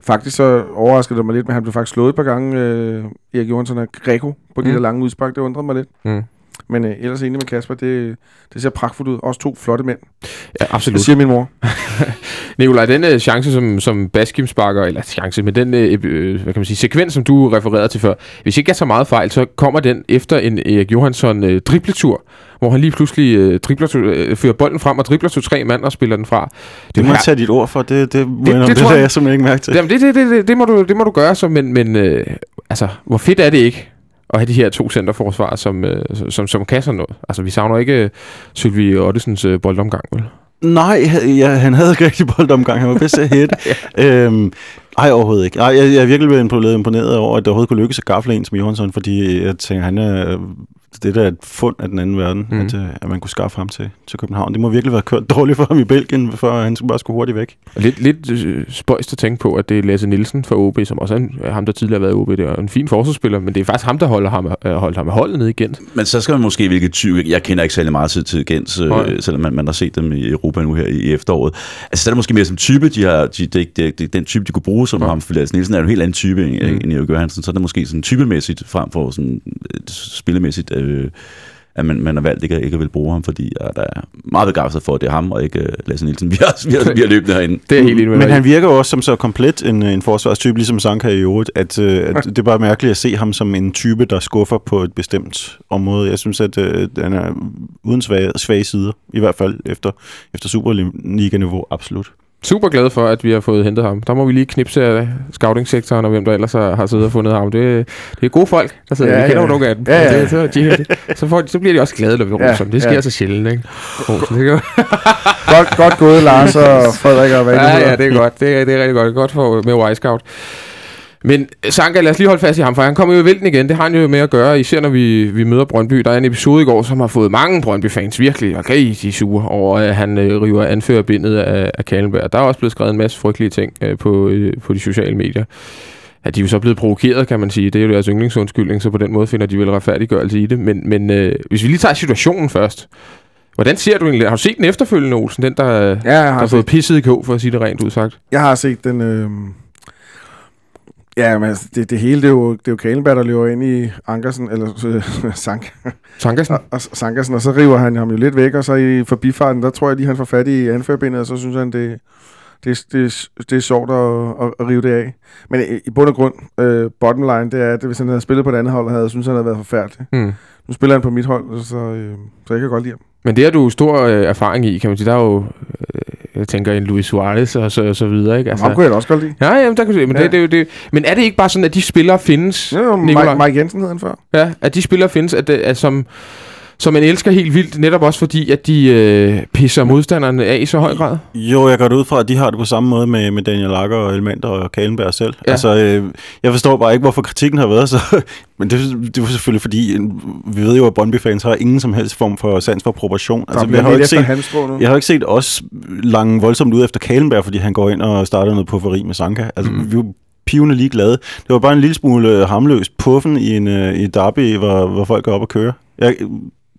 C: Faktisk så overraskede det mig lidt, men han blev faktisk slået et par gange, øh, Erik Johansson og Greco, på de
B: Mm.
C: der lange udspark. Det undrede mig lidt.
B: Mm.
C: Men øh, ellers enig med Kasper, det, det ser pragtfuldt ud. Også to flotte mænd.
B: ja
C: Det
B: absolut.
C: siger min mor.
B: Nikolaj, den uh, chance, som, som Baskim sparker, eller chance, men den uh, øh, hvad kan man sige, sekvens, som du refererede til før, hvis ikke jeg så meget fejl, så kommer den efter en Erik Johansson uh, dribletur, hvor han lige pludselig uh, dribler uh, fører bolden frem og dribler to tre mand og spiller den fra.
D: Det må
B: her-
D: jeg tage dit ord for. Det, det, det,
B: det
D: det, det,
B: tror
D: det
B: jeg-
D: jeg simpelthen ikke mærke til.
B: Jamen, det, det, det, det, det, må du, det må du gøre, så, men, men øh, altså, hvor fedt er det ikke at have de her to centerforsvar, som, øh, som, som kan sådan noget? Altså, vi savner ikke øh, Sylvie Ottesens øh, boldomgang, vel?
D: Nej, ja, han havde ikke rigtig boldomgang. Han var bedst til at hætte. øhm, ej, overhovedet ikke. Ej, jeg, jeg er virkelig blevet imponeret, imponeret over, at det overhovedet kunne lykkes at gafle en som Johansson, fordi jeg tænker, han er, det der er et fund af den anden verden, mm. at, øh, at man kunne skaffe ham til, til København. Det må virkelig være kørt dårligt for ham i Belgien, for han skulle bare skulle hurtigt væk.
B: Og lidt, lidt øh, spøjst at tænke på, at det er Lasse Nielsen fra OB, som også er en, ham, der tidligere har været i OB. Det er en fin forsvarsspiller, men det er faktisk ham, der holder ham, øh, holdt ham med holdet nede i Gent.
E: Men så skal man måske hvilket type. Jeg kender ikke særlig meget til, til
B: Nej.
E: øh, selvom man, man har set dem i Europa nu her i, i efteråret. Altså, så er det måske mere som type, de har, de, det, det, det, den type, de kunne bruge som
B: Ja.
E: ham. For Lasse Nielsen er jo en helt anden type end,
B: Mm.
E: mm. end Erik Johansen. Så er det måske sådan typemæssigt, frem for sådan øh, spillemæssigt, øh, at man, man har valgt ikke, at- ikke at vil bruge ham, fordi ja, der er meget begejstret for, at det er ham, og ikke øh, Lasse Nielsen. Vi har, vi har, vi har løbende herinde.
B: Det er helt enig med
D: Men han virker jo også som så komplet en, en forsvarstype, ligesom Sanka i øvrigt, at, øh, at det er bare mærkeligt at se ham som en type, der skuffer på et bestemt område. Jeg synes, at øh, han er uden svage, svage sider, i hvert fald efter, efter Superliga-niveau, absolut.
B: Super glad for, at vi har fået hentet ham. Der må vi lige knipse af scouting-sektoren, og hvem der ellers har, har siddet og fundet ham. Det, det er gode folk, der sidder.
C: Ja,
B: Ja, vi kender
C: ja.
B: jo nogle af dem.
C: Ja, ja.
B: Det, så, de, så, får, så bliver de også glade, når vi
C: Ja,
B: roser dem. Det sker
C: ja.
B: så sjældent, ikke? Rosen, det kan,
C: Godt, godt gået, Lars og Frederik og hvad
B: ja, ja, det er godt. Det er, det er rigtig godt. Godt for med Y-Scout. Men Sanka, lad os lige holde fast i ham, for han kommer jo i vælten igen. Det har han jo med at gøre, især når vi, vi møder Brøndby. Der er en episode i går, som har fået mange Brøndby-fans virkelig, okay, de er sure over, at han øh, river anførerbindet af, af Kallenberg. Der er også blevet skrevet en masse frygtelige ting øh, på, øh, på de sociale medier. Ja, de er jo så blevet provokeret, kan man sige. Det er jo deres yndlingsundskyldning, så på den måde finder de vel retfærdiggørelse i det. Men, men øh, hvis vi lige tager situationen først. Hvordan ser du egentlig? Har du set den efterfølgende, Olsen? Den, der, ja,
C: jeg
B: der
C: har,
B: har
C: set,
B: fået pisset i kog, for at sige det rent ud sagt.
C: jeg har set den... Øh... Ja, men altså, det, det hele, det er jo, det er jo Kalenberg, der løber ind i Ankersen, eller øh, Sank,
B: Sankersen?
C: og, og Sankersen, og så river han ham jo lidt væk, og så i forbifarten, der tror jeg lige, han får fat i anførbindet, og så synes han, det, det, det, det er sjovt at, at, at rive det af. Men i, i bund og grund, øh, bottom line, det er, at hvis han havde spillet på et andet hold, havde jeg synes, han havde været forfærdelig.
B: Mm.
C: Nu spiller han på mit hold, så, øh, så jeg kan godt lide ham.
B: Men det har du stor øh, erfaring i, kan man sige. Der er jo, øh, jeg tænker, en Luis Suarez og så, og så videre, ikke?
C: Altså, ham kunne jeg da også godt lide.
B: Ja, jamen, der se. Men,
C: Ja.
B: det, det, er jo det, men er det ikke bare sådan, at de spillere findes,
C: Ja,
B: Nikolaj?
C: Mike, Mike Jensen hed han før.
B: Ja, at de spillere findes, at, det- at som, som man elsker helt vildt, netop også fordi, at de øh, pisser modstanderne af i så høj grad.
D: Jo, jeg går det ud fra, at de har det på samme måde med, med Daniel Lager og Elmander og Kalenberg selv.
B: Ja.
D: Altså, øh, jeg forstår bare ikke, hvorfor kritikken har været så... Men det, det var selvfølgelig fordi, vi ved jo, at Brøndby-fans har ingen som helst form for sans for proportion. Altså, jeg har ikke set, jeg har ikke set os lange voldsomt ud efter Kalenberg, fordi han går ind og starter noget pufferi med Sanka. Altså,
B: Mm.
D: vi pivende ligeglade. Det var bare en lille smule øh, harmløst puffen i en øh, i derby, hvor, hvor folk går op og kører. Jeg,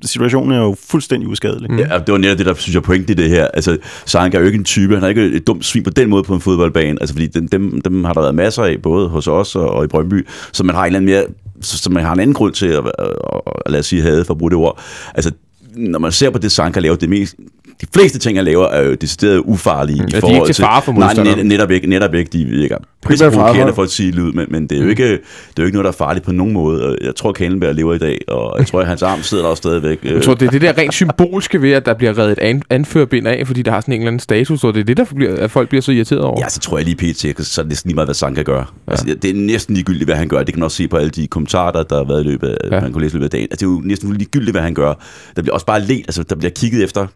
D: situationen er jo fuldstændig uskadelig.
B: Mm.
E: Ja, det var netop det, der synes jeg pointen i det her. Altså, Sanka er jo ikke en type, han er ikke et dumt svin på den måde på en fodboldbane. Altså, fordi dem, dem, dem har der været masser af, både hos os og, og i Brøndby, så man har en eller anden mere, så, så man har en anden grund til at, at, at, at lad os sige, have for at bruge det ord. Altså, når man ser på det, Sanka laver, det mest, de fleste ting, han laver, er jo decideret ufarlige.
B: Mm,
E: i
B: ja, de er
E: forhold
B: ikke til fare for
E: Nej,
B: modstanderen.
E: net, netop ikke. Netop ikke. De virker provokerende for at sige lyd, men, men det, er jo
B: Mm.
E: ikke, det er jo ikke noget, der er farligt på nogen måde. Og Jeg tror, Kalenberg lever i dag, og jeg tror, at hans arm sidder der også stadigvæk.
B: Jeg tror, det er det der rent symbolske ved, at der bliver reddet an- anførbind af, fordi der har sådan en eller anden status, og det er det, der bliver, at folk bliver så irriteret over.
E: Ja, så tror jeg lige pt. Så er det næsten lige meget, hvad Sanka gør. Ja. Altså, det er næsten ligegyldigt, hvad han gør. Det kan man også se på alle de kommentarer, der, har været i løbet af,
B: ja.
E: man kunne læse i løbet af dagen. Altså, det er jo næsten ligegyldigt, hvad han gør. Der bliver også bare let, altså der bliver kigget efter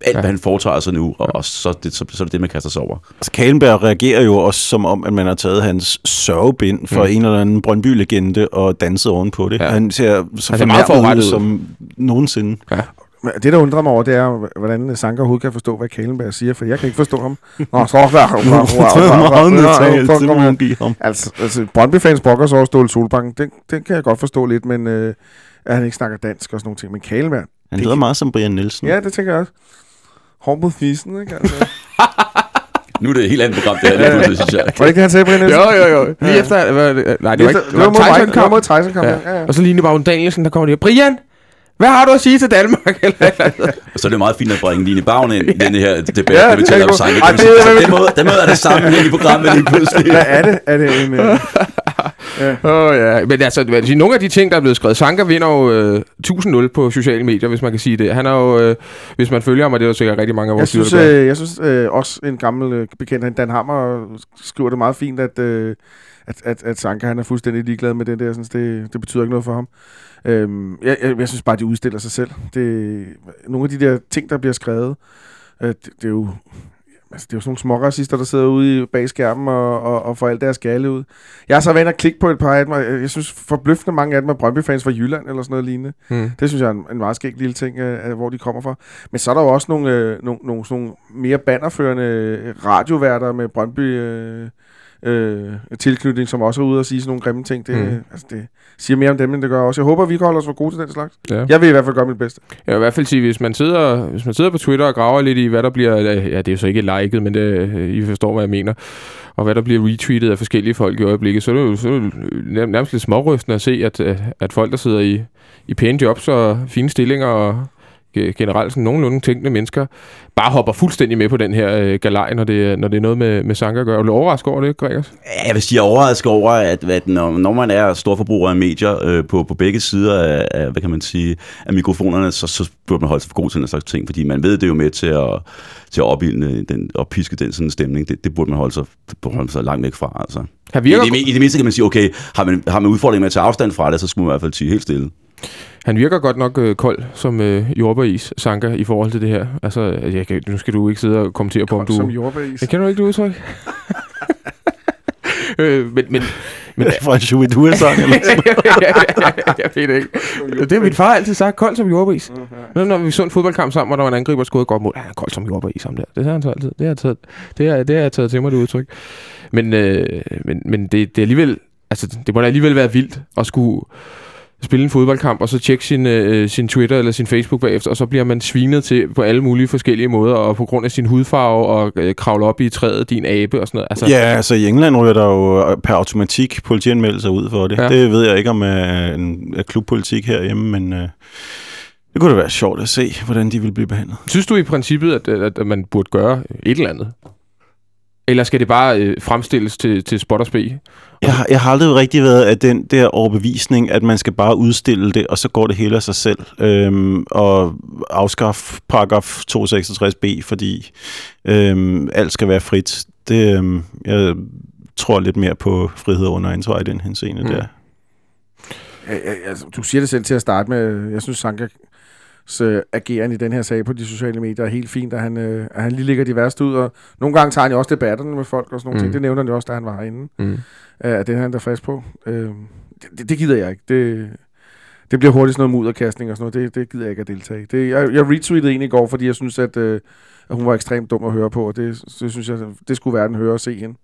E: alt,
B: Ja.
E: ja. hvad han foretager sig nu, og, og så, det, så, så er det det, man kaster sig over.
D: Altså, Kalenberg reagerer jo også som om, at man har taget hans sørgebind for
B: Mm.
D: en eller anden Brøndby-legende og danset ovenpå det.
B: Ja.
D: Ja. Han ser så
B: Han meget forrettet
D: som nogensinde.
C: Men det, der undrer mig over, det er, hvordan Sanka overhovedet kan forstå, hvad Kalenberg siger, for jeg kan ikke forstå ham. Nå, så
D: det må man give ham.
C: Altså, altså Brøndby-fans brokker sig over Ståle Solbakken. Den, den kan jeg godt forstå lidt, men øh, at han ikke snakker dansk og sådan nogle ting. Men Kalenberg,
D: Han
C: Det
D: lyder meget som Brian Nielsen.
C: ja, det tænker jeg også. Hård mod fisen, ikke? Altså.
E: Nu er det et helt andet program, det her, lige pludselig, synes jeg.
C: Var det ikke det, han sagde, Brian Nielsen?
B: Jo, jo, jo. Lige efter... Hvad, nej, det var ikke...
C: det var mod
B: Tyson
C: det
B: kamp.
C: mod Tyson kamp.
B: Ja.
C: Ja. Ja,
B: Og så Line Bavn Danielsen, der kommer der. Brian, hvad har du at sige til Danmark? Eller, eller.
E: Og så er det meget fint at bringe Line Bagn ind i den her debat,
C: Ja,
E: ja, vi
C: det
E: taler
C: er
E: om. Sanka.
C: Ej, det er-
E: den, måde, den måde er det samme i programmet lige pludselig.
C: Hvad er det? Er det en...
B: Åh oh, ja, men altså, hvad sige, nogle af de ting, der er blevet skrevet, Sanka vinder jo øh, 1000-0 på sociale medier, hvis man kan sige det. Han er jo, øh, hvis man følger ham, og det er jo sikkert rigtig mange af
C: jeg
B: vores
C: synes,
B: der gør.
C: øh, jeg synes øh, også en gammel øh, bekendt, Dan Hammer, skriver det meget fint, at, øh, at, at, at Sanka han er fuldstændig ligeglad med det der. Jeg synes, det, det betyder ikke noget for ham. Øhm, jeg, jeg, jeg synes bare, de udstiller sig selv. Det, nogle af de der ting, der bliver skrevet, øh, det, det er jo... Altså, det er jo sådan nogle små racister, der sidder ude i bag skærmen og, og, og får alt deres gale ud. Jeg har så inde og klikke på et par af dem, jeg jeg synes forbløffende mange af dem er Brøndby-fans fra Jylland eller sådan noget lignende.
B: Hmm.
C: Det synes jeg er en, en meget skæg lille ting, øh, hvor de kommer fra. Men så er der jo også nogle, øh, nogle, nogle, sådan nogle mere bannerførende øh, radioværter med Brøndby øh, øh, tilknytning, som også er ude og sige sådan nogle grimme ting. Det,
B: Mm.
C: altså, det siger mere om dem, end det gør også. Jeg håber, vi kan holde os for gode til den slags.
B: Ja.
C: Jeg vil i hvert fald gøre mit bedste.
B: Jeg vil i hvert fald sige, hvis man sidder, hvis man sidder på Twitter og graver lidt i, hvad der bliver, øh, ja, det er jo så ikke liket, men det, øh, I forstår, hvad jeg mener, og hvad der bliver retweetet af forskellige folk i øjeblikket, så er det jo, så er det jo nær- nærmest lidt smårystende at se, at, øh, at folk, der sidder i, i pæne jobs og fine stillinger og generelt sådan nogenlunde tænkende mennesker, bare hopper fuldstændig med på den her øh, galej, når det, når det er noget med, med Sanka at gøre. Er du overrasket over det, Gregers?
E: Ja, Jeg vil sige, jeg er overrasket over, at, at når, når man er storforbruger af medier øh, på, på begge sider af, af, hvad kan man sige, af mikrofonerne, så, så burde man holde sig for god til den slags ting, fordi man ved, det er jo med til at, til at opildne den, og piske den sådan stemning. Det, det burde man holde sig, det burde holde sig langt væk fra, altså.
B: Han
E: I
B: virker,
E: det, I det mindste kan man sige, okay, har man, har man udfordring med at tage afstand fra det, så skulle man i hvert fald sige helt stille.
B: Han virker godt nok øh, kold som øh, jordbæris, Sanka, i forhold til det her. Altså, jeg kan, nu skal du ikke sidde og kommentere på, om du...
C: Som jordbæs.
B: Jeg kender du ikke det udtryk? øh, men, men, men
D: Fra en Shubidua-sang. eller sådan
B: jeg ved det ikke. Det har min far altid sagt, kold som jordbris. Når, når vi så en fodboldkamp sammen, og der var en angriber, der skåede et godt mål. Ja, han er kold som jordbris, ham der. Det har han så altid. Det har jeg taget, det har, det har jeg taget til mig, det udtryk. Men, øh, men, men det, det er alligevel, altså, det må da alligevel være vildt at skulle spille en fodboldkamp, og så tjekke sin, øh, sin Twitter eller sin Facebook bagefter, og så bliver man svinet til på alle mulige forskellige måder, og på grund af sin hudfarve, og øh, kravle op i træet, din abe og sådan noget. Altså,
D: Ja, altså i England ryger der jo per automatik politianmeldelser ud for det.
B: Ja.
D: Det ved jeg ikke om er, en, er klubpolitik herhjemme, men øh, det kunne da være sjovt at se, hvordan de vil blive behandlet.
B: Synes du i princippet, at, at man burde gøre et eller andet? Eller skal det bare øh, fremstilles til, til spot og spe?
D: Jeg, har- jeg har aldrig rigtig været af den der overbevisning, at man skal bare udstille det, og så går det hele af sig selv. Øhm, og afskaffe paragraf 266b, fordi øhm, alt skal være frit. Det, øhm, jeg tror lidt mere på frihed under ansvar i den henseende
B: Mm.
D: der.
C: Ja, ja, altså, du siger det selv til at starte med. Jeg synes, Sankas øh, ageren i den her sag på de sociale medier er helt fint, at han, øh, at han lige ligger de værste ud, og nogle gange tager han jo også debatterne med folk og sådan nogle Mm. ting. Det nævner han jo også, da han var herinde.
B: Mm.
C: Øh, det er han der fast på. Øh, det, det gider jeg ikke. Det, det bliver hurtigt sådan noget mudderkastning og sådan noget. Det, det gider jeg ikke at deltage i. Det, jeg, jeg retweetede en i går, fordi jeg synes, at, øh, at hun var ekstremt dum at høre på, og det, det synes jeg, det skulle verden høre og se hende.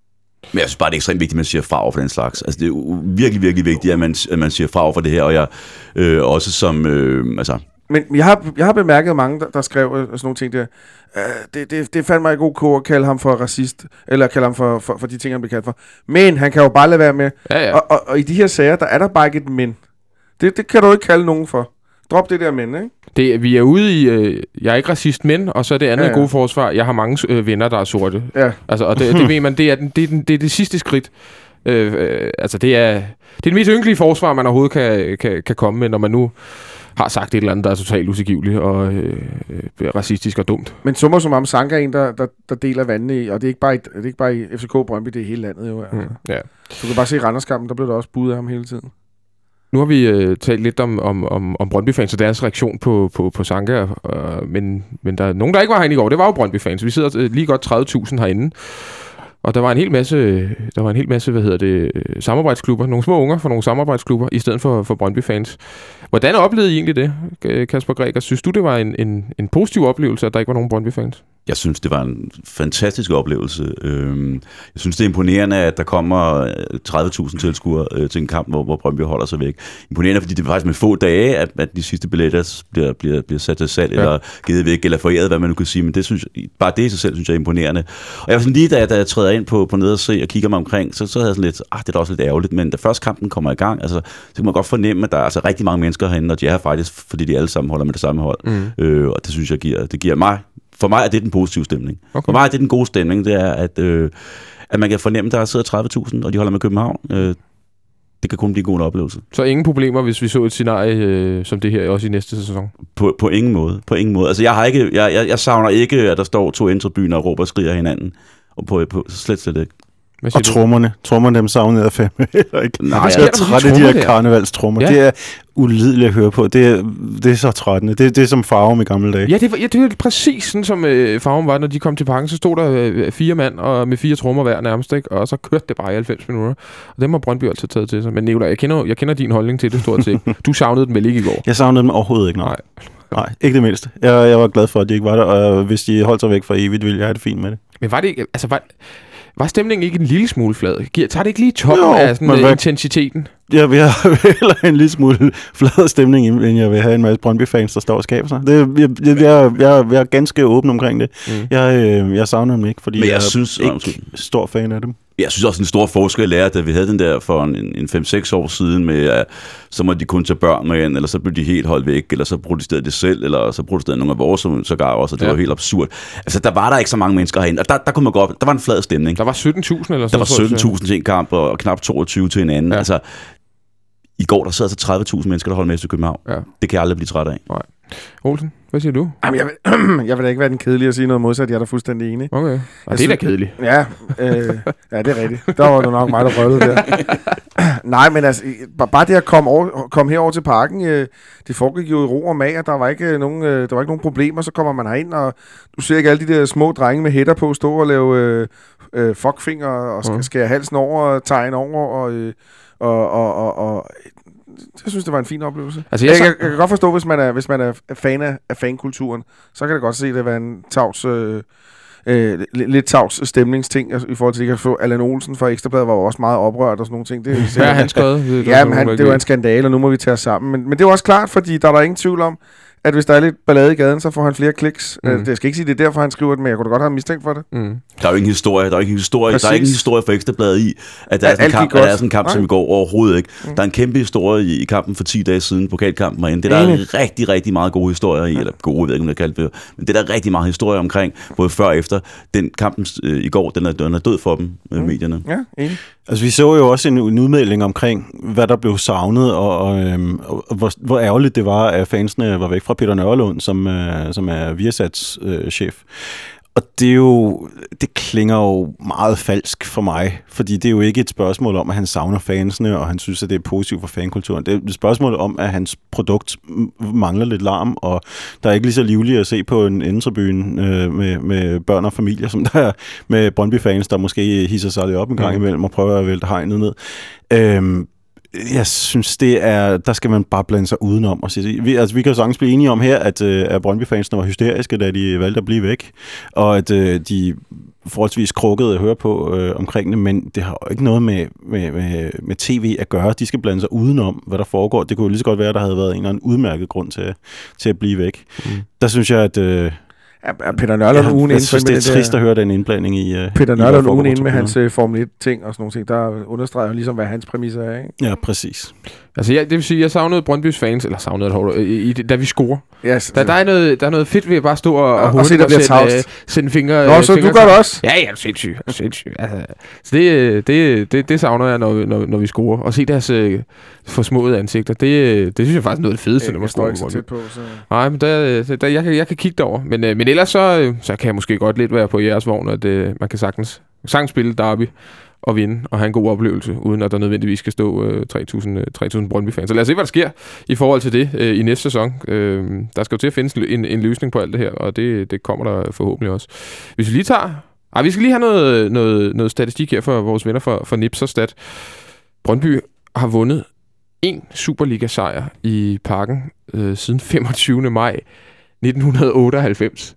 E: Men jeg synes bare, det er ekstremt vigtigt, at man siger fra over for den slags. Altså, det er virkelig, virkelig vigtigt, at man, at man siger fra over for det her, og jeg øh, også som, øh, altså,
C: Men jeg har, jeg har bemærket mange, der, der skrev øh, sådan nogle ting der. Uh, det, det, det fandt mig ikke ok at kalde ham for racist, eller kalde ham for, for, for de ting, han blev kaldt for. Men han kan jo bare lade være med.
B: Ja, ja.
C: Og, og, og i de her sager, der er der bare ikke et men. Det, det kan du ikke kalde nogen for. Drop det der men, ikke?
B: Det, vi er ude i, øh, jeg er ikke racist, men, og så er det andet
C: ja.
B: ja. gode forsvar, jeg har mange øh, venner, der er sorte.
C: Ja.
B: Altså, og det, det ved man, det er, den, det, er den, det er det sidste skridt. Øh, øh, altså, det er, det er det mest ynkelige forsvar, man overhovedet kan, kan, kan komme med, når man nu har sagt et eller andet, der er totalt usigiveligt og øh, øh, racistisk og dumt.
C: Men summer som om Sanka er en, der, der, der deler vandene i, og det er ikke bare i, det er ikke bare i FCK Brøndby, det er hele landet jo. Altså.
B: Mm. Ja.
C: Du kan bare se Randerskampen, der blev der også budet af ham hele tiden.
B: Nu har vi øh, talt lidt om, om, om, om Brøndby-fans og deres reaktion på, på, på Sanka, øh, men, men der er nogen, der ikke var herinde i går. Det var jo Brøndby-fans. Vi sidder øh, lige godt 30.000 herinde. Og der var en hel masse, der var en hel masse, hvad hedder det, samarbejdsklubber, nogle små unger fra nogle samarbejdsklubber, i stedet for, for Brøndby-fans. Hvordan oplevede I egentlig det, Kasper Greger? Synes du, det var en, en, en positiv oplevelse, at der ikke var nogen Brøndby-fans?
E: Jeg synes, det var en fantastisk oplevelse. Øhm, Jeg synes, det er imponerende, at der kommer øh, 30.000 tilskuere øh, til en kamp, hvor, hvor Brøndby holder sig væk. Imponerende, fordi det er faktisk med få dage, at, at de sidste billetter bliver, bliver, bliver sat til salg,
B: Ja.
E: eller givet væk, eller foræret, hvad man nu kan sige. Men det synes, bare det i sig selv, synes jeg er imponerende. Og jeg var sådan lige, da, da jeg træder ind på, på nede og se og kigger mig omkring, så, så havde jeg sådan lidt, ah, det er da også lidt ærgerligt. Men da først kampen kommer i gang, altså, så kan man godt fornemme, at der er altså rigtig mange mennesker herinde, og de er her faktisk, fordi de alle sammen holder med det samme hold.
B: Mm.
E: Øh, og det synes jeg giver, det giver mig, for mig er det den positive stemning.
B: Okay.
E: For mig er det den gode stemning, det er, at, øh, at man kan fornemme, at der sidder 30.000, og de holder med København. Øh, det kan kun blive en god oplevelse.
B: Så ingen problemer, hvis vi så et scenarie øh, som det her også i næste sæson?
E: På, på ingen måde. På ingen måde. Altså, jeg, har ikke, jeg, jeg, jeg savner ikke, at der står to indtribuner og råber og skriger hinanden. Og på, på slet, slet ikke.
B: Hvad siger
D: Og trommerne. Trommerne, dem savnede jeg fandme heller ikke.
E: Nej,
D: jeg er træt af de her
B: der?
D: karnevalstrummer.
B: Ja.
D: Det er ulideligt at høre på. Det er, det er så trættende. Det, det er som farve i gamle dage.
B: Ja, det var, ja, det var præcis sådan, som øh, farven var, når de kom til parken. Så stod der øh, fire mand og med fire trommer hver nærmest, ikke? og så kørte det bare i 90 minutter. Og dem har Brøndby altid taget til sig. Men Nicolaj, jeg kender, jeg kender din holdning til det stort set. Du savnede den vel ikke i går?
D: Jeg savnede dem overhovedet ikke. Nej.
B: Nej.
D: Nej, ikke det mindste. Jeg, jeg var glad for, at de ikke var der, og hvis de holdt sig væk for evigt, ville jeg have det fint med det.
B: Men var det ikke, altså var, var stemningen ikke en lille smule flad? Giver, tager det ikke lige toppen
D: Jo,
B: af sådan, øh,
D: hvad-
B: intensiteten?
D: Jeg vil have heller en lille smule flad stemning, end jeg vil have en masse Brøndby-fans, der står og skaber sig. Det, jeg, jeg, jeg, jeg, jeg er ganske åben omkring det.
B: Mm.
D: Jeg, øh, jeg savner dem ikke, fordi
E: Men jeg
D: jeg,
E: synes-
D: er ikke stor fan af dem.
E: Jeg synes også, en stor forskel er, at da vi havde den der for en, en 5-6 år siden med, at så må de kun tage børn med ind, eller så blev de helt holdt væk, eller så protesterede de selv, eller så protesterede nogle af vores sågar også, og det
B: Ja.
E: var helt absurd. Altså, der var der ikke så mange mennesker herinde, og der, der kunne man godt, der var en flad stemning.
B: Der var 17.000 eller sådan
E: Der var
B: noget, tror jeg.
E: 17.000 til en kamp, og, og knap 22 til en anden.
B: Ja.
E: Altså, i går der sad så 30.000 mennesker, der holdt med til København.
B: Ja.
E: Det kan jeg aldrig blive træt af.
B: Olsen, hvad siger du?
C: Jamen, jeg, vil, jeg vil da ikke være den kedelige at sige noget modsat. Jeg er da fuldstændig enig.
B: Okay. Og
C: Jeg
B: det er da kedeligt.
C: Ja, øh, ja, det er rigtigt. Der var det nok mig, der røvede der. Nej, men altså, bare- det at komme, over, komme herover til parken, øh, det foregik jo i ro og mag, og der var ikke øh, nogen, øh, der var ikke nogen problemer. Så kommer man herind, og du ser ikke alle de der små drenge med hætter på stå og lave øh, øh, fuckfinger og skal
B: Mhm.
C: skære halsen over og tegne over. Og, øh, og, og, og, og, jeg synes, det var en fin oplevelse.
B: Altså,
C: Jeg,
B: jeg,
C: jeg, kan godt forstå, hvis man er, hvis man er fan af, af fankulturen, så kan det godt se det være en tavs, øh, øh, li- lidt tavs stemningsting altså, i forhold til, at jeg kan få Allan Olsen fra Ekstrabladet var jo også meget oprørt og sådan nogle ting. Det,
B: hvad har han? Det der
C: Ja,
B: så
C: men han, det var en skandale, og nu må vi tage os sammen. Men, men det er jo også klart, fordi der er der ingen tvivl om, at hvis der er lidt ballade i gaden, så får han flere kliks.
B: Mm.
C: Mm. Jeg skal ikke sige, det er derfor, han skriver det, men jeg kunne da godt have mistænkt for det.
B: Mm.
E: Der er jo ingen historie, der er ikke en historie, der er
C: Præcis.
E: ikke en historie for Ekstrabladet i, at der er sådan en kamp, at der er sådan en kamp, som
C: Nej.
E: i går overhovedet ikke.
C: Mm.
E: Der er en kæmpe historie i, i kampen for 10 dage siden, pokalkampen herinde. Det er der er rigtig, rigtig meget gode historier i, eller gode, jeg ved ikke, om jeg kalder det, men det er der rigtig meget historie omkring, både før og efter. Den kampen øh, i går, den er, den er død for dem, øh,
C: Mm.
E: medierne.
C: Ja, enig.
D: Altså, vi så jo også en, en udmelding omkring, hvad der blev savnet, og, og, øhm, og hvor, hvor ærgerligt det var, at fansene var væk fra Peter Nørlund, som, øh, som er Viasats øh, chef. Og det er jo, det klinger jo meget falsk for mig, fordi det er jo ikke et spørgsmål om, at han savner fansene, og han synes, at det er positivt for fankulturen. Det er et spørgsmål om, at hans produkt mangler lidt larm, og der er ikke lige så livligt at se på en indentribune øh, med, med børn og familier, som der er med Brøndby-fans, der måske hisser sig lidt op en gang
B: Mhm.
D: imellem og prøver at vælte hegnet ned. Øhm, jeg synes, det er, der skal man bare blande sig udenom. Og sige, vi, altså, vi kan jo sagtens blive enige om her, at, øh, at Brøndby-fansene var hysteriske, da de valgte at blive væk, og at øh, de forholdsvis krukkede at høre på øh, omkring det, men det har jo ikke noget med, med, med, med tv at gøre. De skal blande sig udenom, hvad der foregår. Det kunne jo lige så godt være, at der havde været en eller anden udmærket grund til, til at blive væk. Mm. Der synes jeg, at... Øh,
C: Er, er Peter Nørlund ugen
D: jeg, jeg synes,
C: med
D: det er trist
C: der-
D: at høre den indblanding i... Øh,
C: Peter Nørlund ugen inden med hans uh, Formel 1-ting og sådan nogle ting, der understreger jo ligesom, hvad hans præmisser er, ikke?
D: Ja, præcis.
B: Altså, jeg, det vil sige, jeg savnede Brøndbys fans, eller savnede et hårdt, i, i, da vi scorer.
C: Ja,
B: Der, der, er noget, der er noget fedt ved at bare stå og,
C: Og-
B: og,
C: og se, der
B: sætte,
C: tavst.
B: øh, en finger...
C: Nå,
B: øh,
C: så du gør det også?
B: Ja, ja, sindssygt. sindssygt. Altså, så det, øh, det, det, det savner jeg, når, når, når vi scorer. Og se deres øh, forsmåede ansigter. Det, øh, det synes jeg faktisk er noget af det fedeste, når man
C: jeg står
B: scorer.
C: ikke så tæt på, så...
B: Nej, men der, der, der, jeg, kan, jeg kan kigge derover. Men, øh, men ellers så, øh, så kan jeg måske godt lidt være på jeres vogn, at øh, man kan sagtens, sagtens spille derby og vinde og have en god oplevelse, uden at der nødvendigvis skal stå øh, 3.000 øh, 3.000 Brøndby-fans. Så lad os se, hvad der sker i forhold til det øh, i næste sæson. Øh, der skal jo til at findes en, en løsning på alt det her, og det, det kommer der forhåbentlig også. Hvis vi lige tager... Ej, vi skal lige have noget, noget, noget statistik her for vores venner fra, for Nipserstat. Brøndby har vundet en Superliga-sejr i parken øh, siden 25. maj 1998.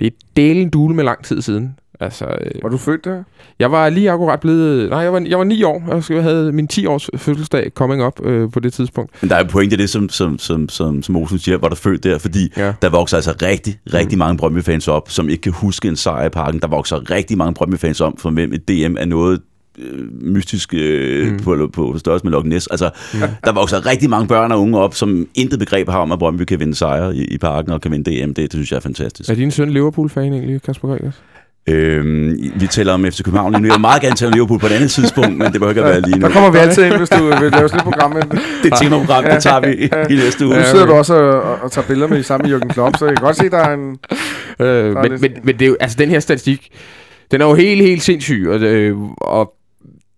B: Det er delen dule med lang tid siden. Altså, øh,
C: Var du født der?
B: jeg var lige akkurat blevet... Nej, jeg var, jeg var 9 år. Jeg skulle- havde min 10 års fødselsdag coming up øh, på det tidspunkt.
E: Men der er en pointe i det, som, som, som, som, som Olsen siger, var der født der, fordi
B: Ja.
E: der vokser altså rigtig, rigtig mange Brøndby-fans op, som ikke kan huske en sejr i parken. Der vokser rigtig mange Brøndby-fans om, for hvem et DM er noget øh, mystisk øh,
B: Mm.
E: på, på størrelse med Loch Ness. Altså, mm. der vokser rigtig mange børn og unge op, som intet begreb har om, at Brøndby kan vinde sejre i, i parken og kan vinde DM. Det, det synes jeg er fantastisk.
B: Er din søn Liverpool-fan egentlig, Kasper Gregers?
E: Øhm, vi taler om FC København lige nu. Jeg vil meget gerne tale om Liverpool på et andet tidspunkt, men det behøver ikke at være lige nu.
C: Der kommer vi altid ind, hvis du vil lave sådan et program. Men
E: Det temaprogram, det tager vi i næste uge.
C: nu sidder du også og, og, tager billeder med sammen med Jürgen Klopp, så jeg kan godt se, der er en...
B: Øh,
C: er
B: men,
C: det-
B: men, men det er jo, altså, den her statistik, den er jo helt, helt sindssyg. Og, øh, og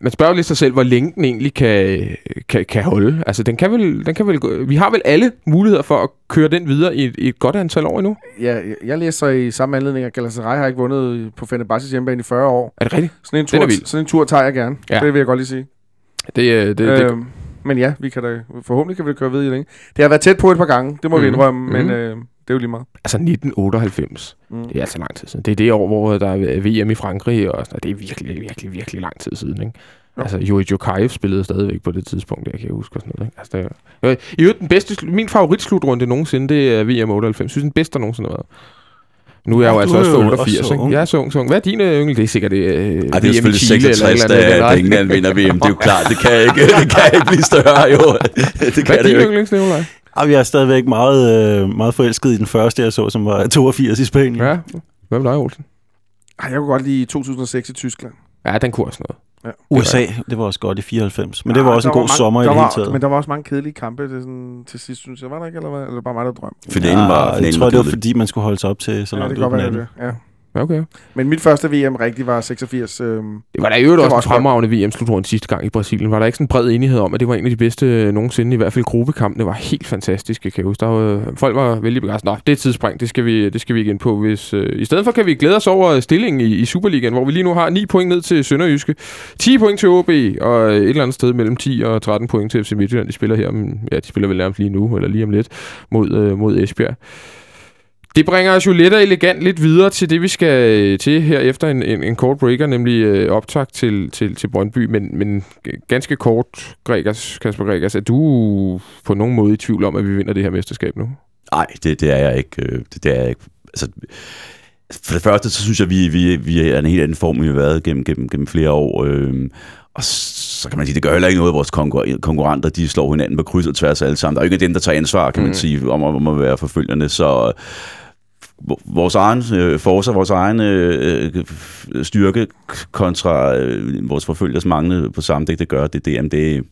B: man spørger jo lidt sig selv, hvor længe den egentlig kan, kan, kan holde. Altså, den kan vel, den kan vel, gå- vi har vel alle muligheder for at køre den videre i, et- i et godt antal år endnu?
C: Ja, jeg, læser i samme anledning, at Galatasaray har ikke vundet på Fenerbahces hjemmebane i 40 år.
B: Er det rigtigt?
C: Sådan en tur, sådan en tur tager jeg gerne.
B: Ja.
C: Det vil jeg godt lige sige.
B: Det, øh, det, det, det,
C: øhm, men ja, vi kan da, forhåbentlig kan vi køre videre i længe. Det har været tæt på et par gange, det må mm. vi
B: Mhm.
C: indrømme, men
B: Mhm.
C: øh, det er jo lige meget.
B: altså 1998.
C: Mm.
B: Det er altså lang tid siden. Det er det år, hvor der er VM i Frankrig, og sådan, noget. det er virkelig, virkelig, virkelig lang tid siden. Ikke?
C: Jo.
B: Altså, Juri Jokaev spillede stadigvæk på det tidspunkt, jeg kan jeg huske og sådan noget. Ikke? Altså, det er, I øvrigt, den bedste, min favoritslutrunde nogensinde, det er VM 98. Jeg synes, den bedste, der nogensinde har været. Nu er jeg jo
D: Ja,
B: altså
D: er
B: også for
D: jo
B: 88,
D: også så
B: ikke? Jeg er så ung, så ung. Hvad er dine yndling? Det er sikkert øh,
E: Ej, det er
B: VM
E: selvfølgelig
B: Chile
E: 66,
B: eller et eller
E: da. England vinder VM. Det er jo klart, det kan ikke, det kan ikke blive større, jo. Det
B: Hvad
E: kan
B: er
E: det
B: din yndlings, Nicolaj?
D: Og jeg er stadigvæk meget, øh, meget forelsket i den første, jeg så, som var 82 i Spanien.
B: Ja. Hvad med dig, Olsen?
C: Ej, jeg kunne godt lide 2006 i Tyskland.
B: Ja, den kunne også noget.
C: Ja.
D: USA, det var også godt i 94. Men det
C: Ah,
D: var også en god
C: mange,
D: sommer i det
C: var,
D: hele taget.
C: Men der var også mange kedelige kampe til, sådan, til sidst, synes jeg. Var der ikke, eller, hvad? eller bare mig, der drømte?
E: Finalen var,
D: jeg tror,
E: var
D: det var fordi, man skulle holde sig op til så
C: Ja,
D: langt
C: det
D: ud
C: kan
D: på natten.
C: det. Ja.
B: Ja, okay.
C: Men mit første VM rigtig var 86. Øhm,
B: Det var der i øvrigt også en
C: også
B: fremragende VM-slutrunde sidste gang i Brasilien. Var der ikke sådan en bred enighed om, at det var en af de bedste øh, nogensinde, i hvert fald gruppekampene var helt fantastiske, kan jeg huske. Der var, øh, folk var vældig begejstrede. Nå, det er et tidsspring, det skal vi, det skal vi ind på. Hvis, øh, I stedet for kan vi glæde os over stillingen i, i Superligaen, hvor vi lige nu har 9 point ned til Sønderjyske, 10 point til OB, og et eller andet sted mellem 10 og 13 point til FC Midtjylland. De spiller her, om, ja, de spiller vel nærmest lige nu, eller lige om lidt, mod, øh, mod Esbjerg. Det bringer os jo let og elegant lidt videre til det, vi skal øh, til her efter en, en, en kort breaker, nemlig øh, optag til, til, til Brøndby. Men, men ganske kort, Gregers, Kasper Gregers, er du på nogen måde i tvivl om, at vi vinder det her mesterskab nu?
E: Nej, det, det er jeg ikke. øh, Det, det er jeg ikke. Altså, for det første, så synes jeg, vi, vi, vi er en helt anden form, vi har været gennem, gennem, gennem flere år. Øh, og så kan man sige, det gør heller ikke noget, at vores konkur- konkurrenter, de slår hinanden på kryds og tværs alle sammen. Der er jo ikke dem, der tager ansvar, kan man sige, om, om at være forfølgende. Så vores egen øh, force, vores egen øh, øh, styrke kontra øh, vores forfølgers manglende på samme dæk, det gør, det, det, jamen det,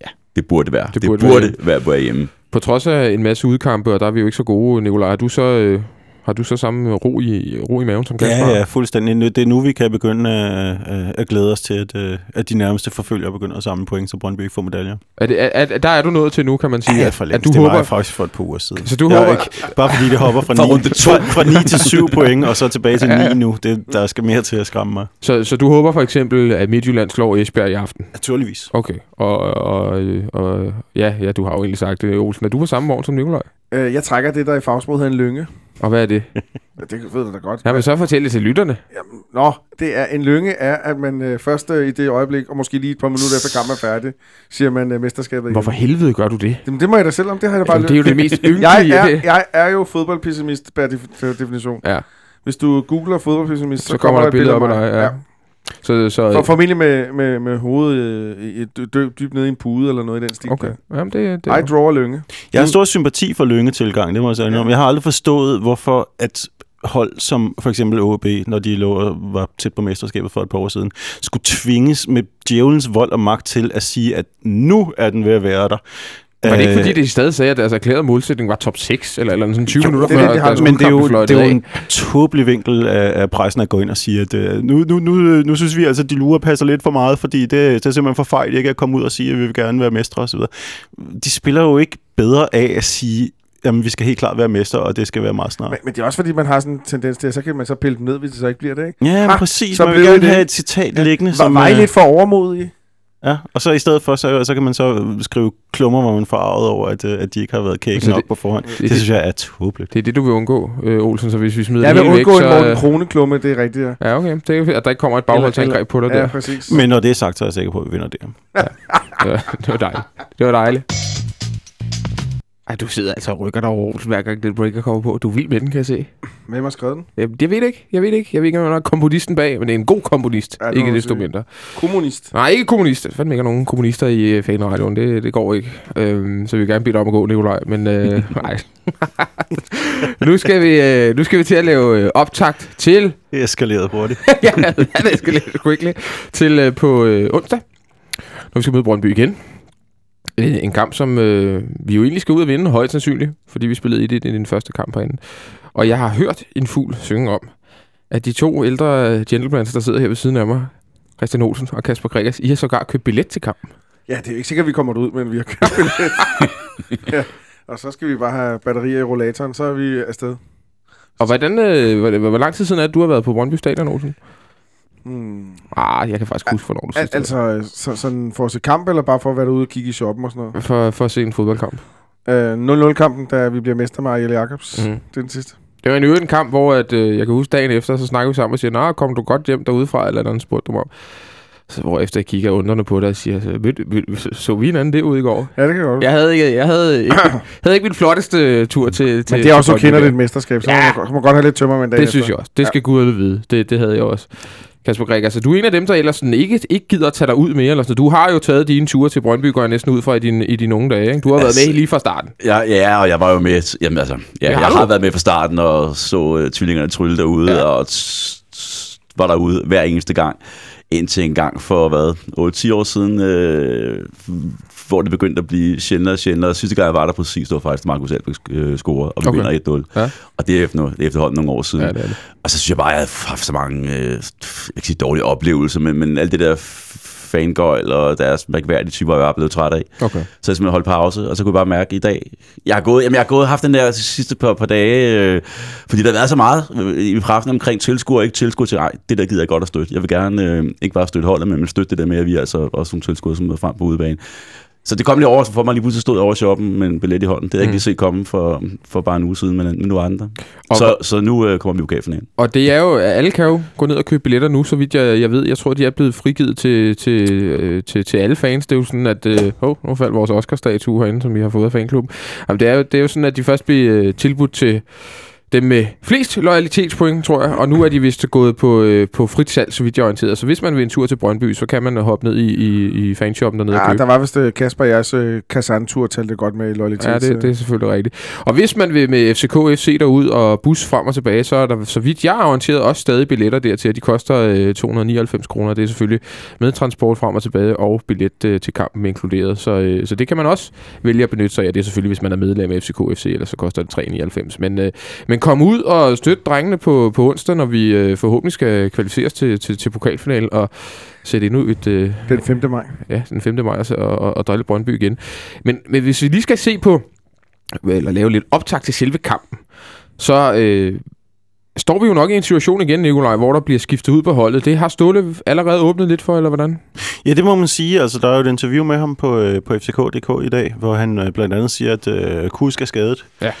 E: ja, det burde være.
B: Det burde
E: det burde være, være hjemme.
B: På trods af en masse udkampe, og der er vi jo ikke så gode, Nikolaj, har du så, øh, har du så samme ro i, ro i maven som Kasper?
D: Ja, ja, fuldstændig. Nu- Det er nu, vi kan begynde øh, øh, at glæde os til, at, øh, at de nærmeste forfølgere begynder at samle point, så Brøndby ikke får medaljer.
B: Er det, er, er, der er du nået til nu, kan man sige,
D: Ja,
B: at,
D: for
B: at
D: længst.
B: du
D: det var
B: håber...
D: jeg faktisk for et par uger siden.
B: Så du
D: Jeg er
B: håber-
D: Ikke, bare fordi det hopper fra,
E: Fra
D: 9,
E: runde to.
D: fra, fra 9 til 7 point, og så tilbage til 9 nu. Det, der skal mere til at skræmme mig.
B: Så, så du håber for eksempel, at Midtjylland slår Esbjerg i aften?
D: Naturligvis.
B: Okay, og, og, øh, og ja, ja, du har jo egentlig sagt det, Olsen. Er du på samme vogn som Nikolaj?
C: Øh, jeg trækker det, der i fagsproget hedder en lynge.
B: Og hvad er det?
C: Ja, det ved du da godt.
B: Ja, men så fortæl det til lytterne.
C: Jamen, nå, det er en lynge er, at man øh, først øh, i det øjeblik, og måske lige et par minutter efter kampen er færdig, siger man øh, mesterskabet.
B: Hvorfor helvede gør du det?
C: Jamen, det må jeg da selv om, det har jeg da bare
B: Jamen, det er jo det mest ynkelige.
C: jeg, er, jeg er jo fodboldpessimist per def- per definition.
B: Ja,
C: Hvis du googler fodboldpessimist, så,
B: så kommer der et billede op af
C: mig.
B: dig. Ja. Så, så,
C: For, formentlig med, med, med hovedet øh, dø- dybt nede i en pude, eller noget i den stil.
B: okay.
C: der.
B: Jamen, det, det,
C: I draw a lynge.
D: Jeg har stor sympati for lyngetilgang, det må jeg sige. Ja. Jeg har aldrig forstået, hvorfor at hold som for eksempel OB, når de lå og var tæt på mesterskabet for et par år siden, skulle tvinges med djævelens vold og magt til at sige, at nu er den ved at være der.
B: Var det ikke
D: Øh,
B: fordi, de stadig sagde, at deres erklærede målsætning var top 6, eller, eller sådan 20
C: Jo,
B: minutter
C: det er
B: før
C: det, de har-
B: deres
D: men det er jo, det er jo en tåbelig vinkel af, af pressen at gå ind og sige, at øh, nu, nu, nu, nu synes vi altså, at de lurer passer lidt for meget, fordi det, det er simpelthen for fejl ikke at komme ud og sige, at vi vil gerne være mestre osv. De spiller jo ikke bedre af at sige, jamen vi skal helt klart være mestre, og det skal være meget snart.
C: Men, men det er også fordi, man har sådan en tendens til, at så kan man så pille dem ned, hvis det så ikke bliver det, ikke?
D: Ja,
C: Ah,
D: præcis.
C: så
D: Man vil gerne
C: det-
D: have et citat liggende.
C: Var, var I
D: øh,
C: lidt for overmodige?
D: Ja, og så i stedet for, så, så kan man så skrive klummer, hvor man forarvet over, at, øh, at de ikke har været kække
B: Så
D: nok
B: det-
D: på forhånd. Det,
B: det-
D: det synes jeg er tåbeligt.
B: Det er det, du vil undgå, øh, Olsen, så hvis vi smider
C: Jeg
B: det
C: vil
B: hele væk,
C: undgå
B: så...
C: en Morten Krone-klumme, det er rigtigt, ja.
B: Ja, okay. Det er, at der ikke kommer et bagholdsangreb på dig
C: Ja,
B: der.
C: præcis.
D: Men når det er sagt, så er jeg sikker på, at vi vinder det.
B: Det var, det var dejligt. Det var dejligt. Ej, du sidder altså og rykker dig over hver gang den breaker kommer på. Du er vild med den, kan jeg se.
C: Hvem har skrevet den?
B: Jeg, jeg ved det ikke. Jeg ved det ikke. Jeg ved ikke, om der er komponisten bag, men det er en god komponist.
C: Ja, det
B: ikke desto mindre.
C: Kommunist.
B: Nej, ikke kommunist. Der fandme ikke er nogen kommunister i uh, fanradioen. Det, det går ikke. Øhm, så vi vil gerne bede dig om at gå, Nikolaj. Men øh, nej. nu, skal vi, øh, nu skal vi til at lave øh, optakt til...
D: Det er eskaleret hurtigt.
B: ja, det skal lidt quickly. Til øh, på øh, onsdag. Når vi skal møde Brøndby igen. Øh, En kamp, som øh, vi jo egentlig skal ud og vinde, højst sandsynligt, fordi vi spillede i det i den første kamp herinde. Og jeg har hørt en fugl synge om, at de to ældre gentlemen, der sidder her ved siden af mig, Christian Olsen og Kasper Gregers, I har sågar købt billet til kampen.
C: Ja, det er jo ikke sikkert, at vi kommer ud, men vi har købt billet. ja. Og så skal vi bare have batterier i rollatoren, så er vi afsted.
B: Og hvordan, øh, hvor, hvor lang tid siden er det, du har været på Brøndby Stadion, Olsen?
C: Hmm.
B: Ah, jeg kan faktisk huske, hvornår du sidst
C: altså, så, sådan for at se kamp, eller bare for at være derude og kigge i shoppen og sådan noget?
B: For, for at se en fodboldkamp.
C: Uh, 0-0-kampen, da vi bliver mester med Ariel Jacobs. Mm. Det er den sidste.
B: Det var en øvrigt kamp, hvor at, øh, jeg kan huske dagen efter, så snakkede vi sammen og siger, Nå, kom du godt hjem derudefra, eller andet spurgte mig om. Så hvor efter jeg kigger undrende på dig og siger, så, så, vi hinanden derude i går?
C: Ja, det kan godt.
B: Jeg havde ikke, jeg havde ikke, havde ikke min flotteste tur til, til
C: Men det er også, du kender
B: Brøndby
C: dit mesterskab, så
B: Ja.
C: man, må godt have lidt tømmer med en dag
B: Det synes jeg også. Det skal ja. guderne vide. Det, det havde jeg også. Kasper Greg, altså du er en af dem, der ellers sådan ikke, ikke gider at tage dig ud mere. Eller sådan. Du har jo taget dine ture til Brøndby, går jeg næsten ud fra i, din, i dine unge dage. Ikke? Du har
E: Altså,
B: været med lige fra starten.
E: Ja, ja, og jeg var jo med. Jamen altså, ja,
B: Ja, har
E: jeg har været med fra starten og så uh, tvillingerne trylle derude,
B: Ja.
E: og var derude hver eneste gang. Indtil en gang for, hvad, 8-10 år siden, øh, hvor det begyndte at blive sjældnere og sjældnere. Sidste gang jeg var der præcis, det var faktisk Markus Albeck øh, score, og vi
B: Okay.
E: vinder 1-0.
B: Ja.
E: Og det er efter, det er efterhånden nogle år siden.
B: Ja, det det.
E: Og så synes jeg bare, at jeg har haft så mange, øh, jeg kan ikke sige dårlige oplevelser, men, men alt det der fangøjl og deres mærkværdige typer, jeg er blevet træt af.
B: Okay.
E: Så jeg simpelthen holdt pause, og så kunne jeg bare mærke i dag, jeg har gået, jamen jeg har gået haft den der sidste par, par dage, øh, fordi der har været så meget øh, i pressen omkring tilskuer og ikke tilskuer til, ej, det der gider jeg godt at støtte. Jeg vil gerne øh, ikke bare støtte holdet, men støtte det der med, at vi er altså også nogle tilskuere, som er frem på udebane. Så det kom lidt over for mig, lige pludselig stod jeg over shoppen med en billet i hånden. Det havde jeg
B: Mm.
E: ikke lige set komme for, for bare en uge siden, men, men nu andre.
B: Og-
E: Så, så nu øh, kommer vi jo pokalfinalen.
B: Og det er jo, alle kan jo gå ned og købe billetter nu, så vidt jeg, jeg ved. Jeg tror, de er blevet frigivet til, til, øh, til, til alle fans. Det er jo sådan, at... Øh, oh, nu faldt vores Oscar-statue herinde, som vi har fået af fanklubben. Jamen, det, er jo, det er jo sådan, at de først bliver øh, tilbudt til dem med flest loyalitetspoint, tror jeg. Og nu er de vist gået på, øh, på frit salg, så vidt jeg er orienteret. Så hvis man vil en tur til Brøndby, så kan man øh, hoppe ned i, i, i fanshoppen dernede og
C: Ja,
B: købe.
C: der var vist uh, Kasper og jeres uh, Kazan-tur talte godt med loyalitet.
B: Ja, det, det er selvfølgelig rigtigt. Og hvis man vil med FCK FC derud og bus frem og tilbage, så er der, så vidt jeg er orienteret, også stadig billetter dertil. De koster øh, 299 kroner. Det er selvfølgelig med transport frem og tilbage og billet øh, til kampen inkluderet. Så, øh, så det kan man også vælge at benytte sig af. Det er selvfølgelig, hvis man er medlem af FCK FC, eller så koster det 399. Men, øh, men kom ud og støt drengene på, på onsdag, når vi øh, forhåbentlig skal kvalificeres til, til, til pokalfinalen og sætte endnu et, øh,
C: Den 5. maj.
B: ja, den 5. maj og, og, og drille Brøndby igen. Men, men hvis vi lige skal se på, eller lave lidt optag til selve kampen, så øh, står vi jo nok i en situation igen, Nikolaj, hvor der bliver skiftet ud på holdet. Det har Ståle allerede åbnet lidt for, eller hvordan?
D: Ja, det må man sige. Altså, der er jo et interview med ham på, øh, på FCK.dk i dag, hvor han øh, blandt andet siger, at øh, Kusk er skadet.
B: Ja.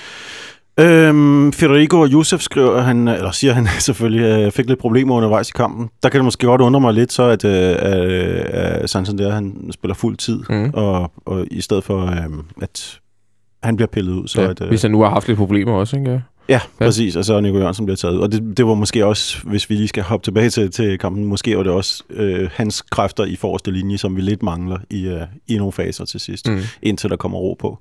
D: Øhm, Federico og Josef skriver, han, eller siger han selvfølgelig, øh, fik lidt problemer undervejs i kampen. Der kan det måske godt undre mig lidt så, at, øh, at, at Santander han spiller fuld tid,
B: Mhm.
D: og, og i stedet for, øh, at han bliver pillet ud. Så
B: Ja,
D: at, øh,
B: hvis han nu har haft lidt problemer også, ikke? Ja.
D: Ja, præcis. Og så er Nico Jørgensen bliver taget ud. Og det, det var måske også, hvis vi lige skal hoppe tilbage til, til kampen, måske var det også øh, hans kræfter i forreste linje, som vi lidt mangler i, øh, i nogle faser til sidst, mm.
B: Mm. indtil
D: der kommer ro på.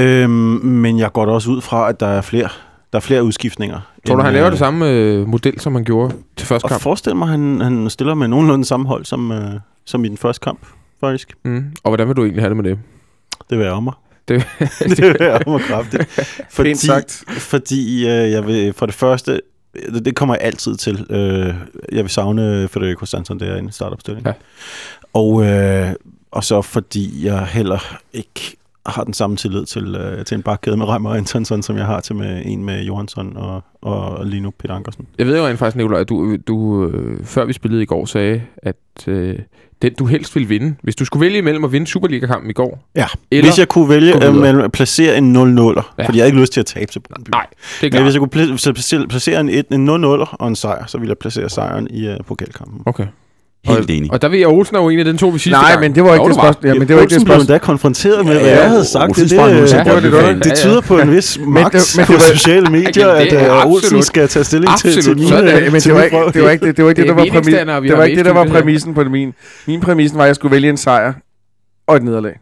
D: Øhm, men jeg går da også ud fra, at der er flere, der er flere udskiftninger.
B: Tror du, han laver
D: øh,
B: det samme øh, model, som han gjorde til første
D: Og
B: kamp?
D: forestil mig, at han, han stiller med nogenlunde samme hold som, øh, som i den første kamp, faktisk.
B: Mm. Og hvordan vil du egentlig have det med det?
D: Det vil jeg om mig.
B: Det,
D: det vil jeg om mig kraftigt. Fordi,
C: sagt.
D: Fordi øh, jeg vil for det første, det, det kommer jeg altid til, øh, jeg vil savne Federico Santander i en startopstilling.
B: Ja.
D: Og, øh, og så fordi jeg heller ikke har den samme tillid til, øh, til en bakkæde med Reimer og Antonsson, som jeg har til med en med Johansson og, og Lino Peter Ankersen.
B: Jeg ved jo rent faktisk, Nicolaj, at du, du øh, før vi spillede i går, sagde, at øh, den du helst ville vinde, hvis du skulle vælge imellem at vinde Superliga-kampen i går,
D: Ja,
B: Eller
D: hvis jeg kunne vælge øh, mellem at placere en 0-0'er,
B: Ja.
D: fordi jeg ikke lyst til at tabe til Brøndby.
B: nej, det er
D: Men hvis jeg kunne placere, placere en, en 0-0'er og en sejr, så ville jeg placere sejren i uh, pokalkampen.
B: Okay.
E: Helt enig.
B: Og der ved jeg, Olsen er jo en af den to, vi sidste
C: Nej,
B: gang.
C: men det var ikke
B: Jo,
C: det spørgsmål. Ja, men det var ikke det
D: Olsen blev
C: spørgsmål.
D: endda konfronteret med,
E: Ja,
D: hvad
E: ja,
D: jeg havde sagt.
E: Olsen
D: Det, det,
B: Ja,
D: det,
B: det
D: det
B: Ja, ja.
D: tyder på en vis magt
C: det- men
D: på
C: det
D: sociale medier, at
B: det
D: uh, Olsen skal tage stilling til, til mine,
C: Ja, men det var
D: mine
C: ikke det, var ikke det, det, var ikke det,
B: Det
C: der
B: er
C: var præmissen. Det var ikke det, der var præmissen på min. Min præmissen var, at jeg skulle vælge en sejr og et nederlag.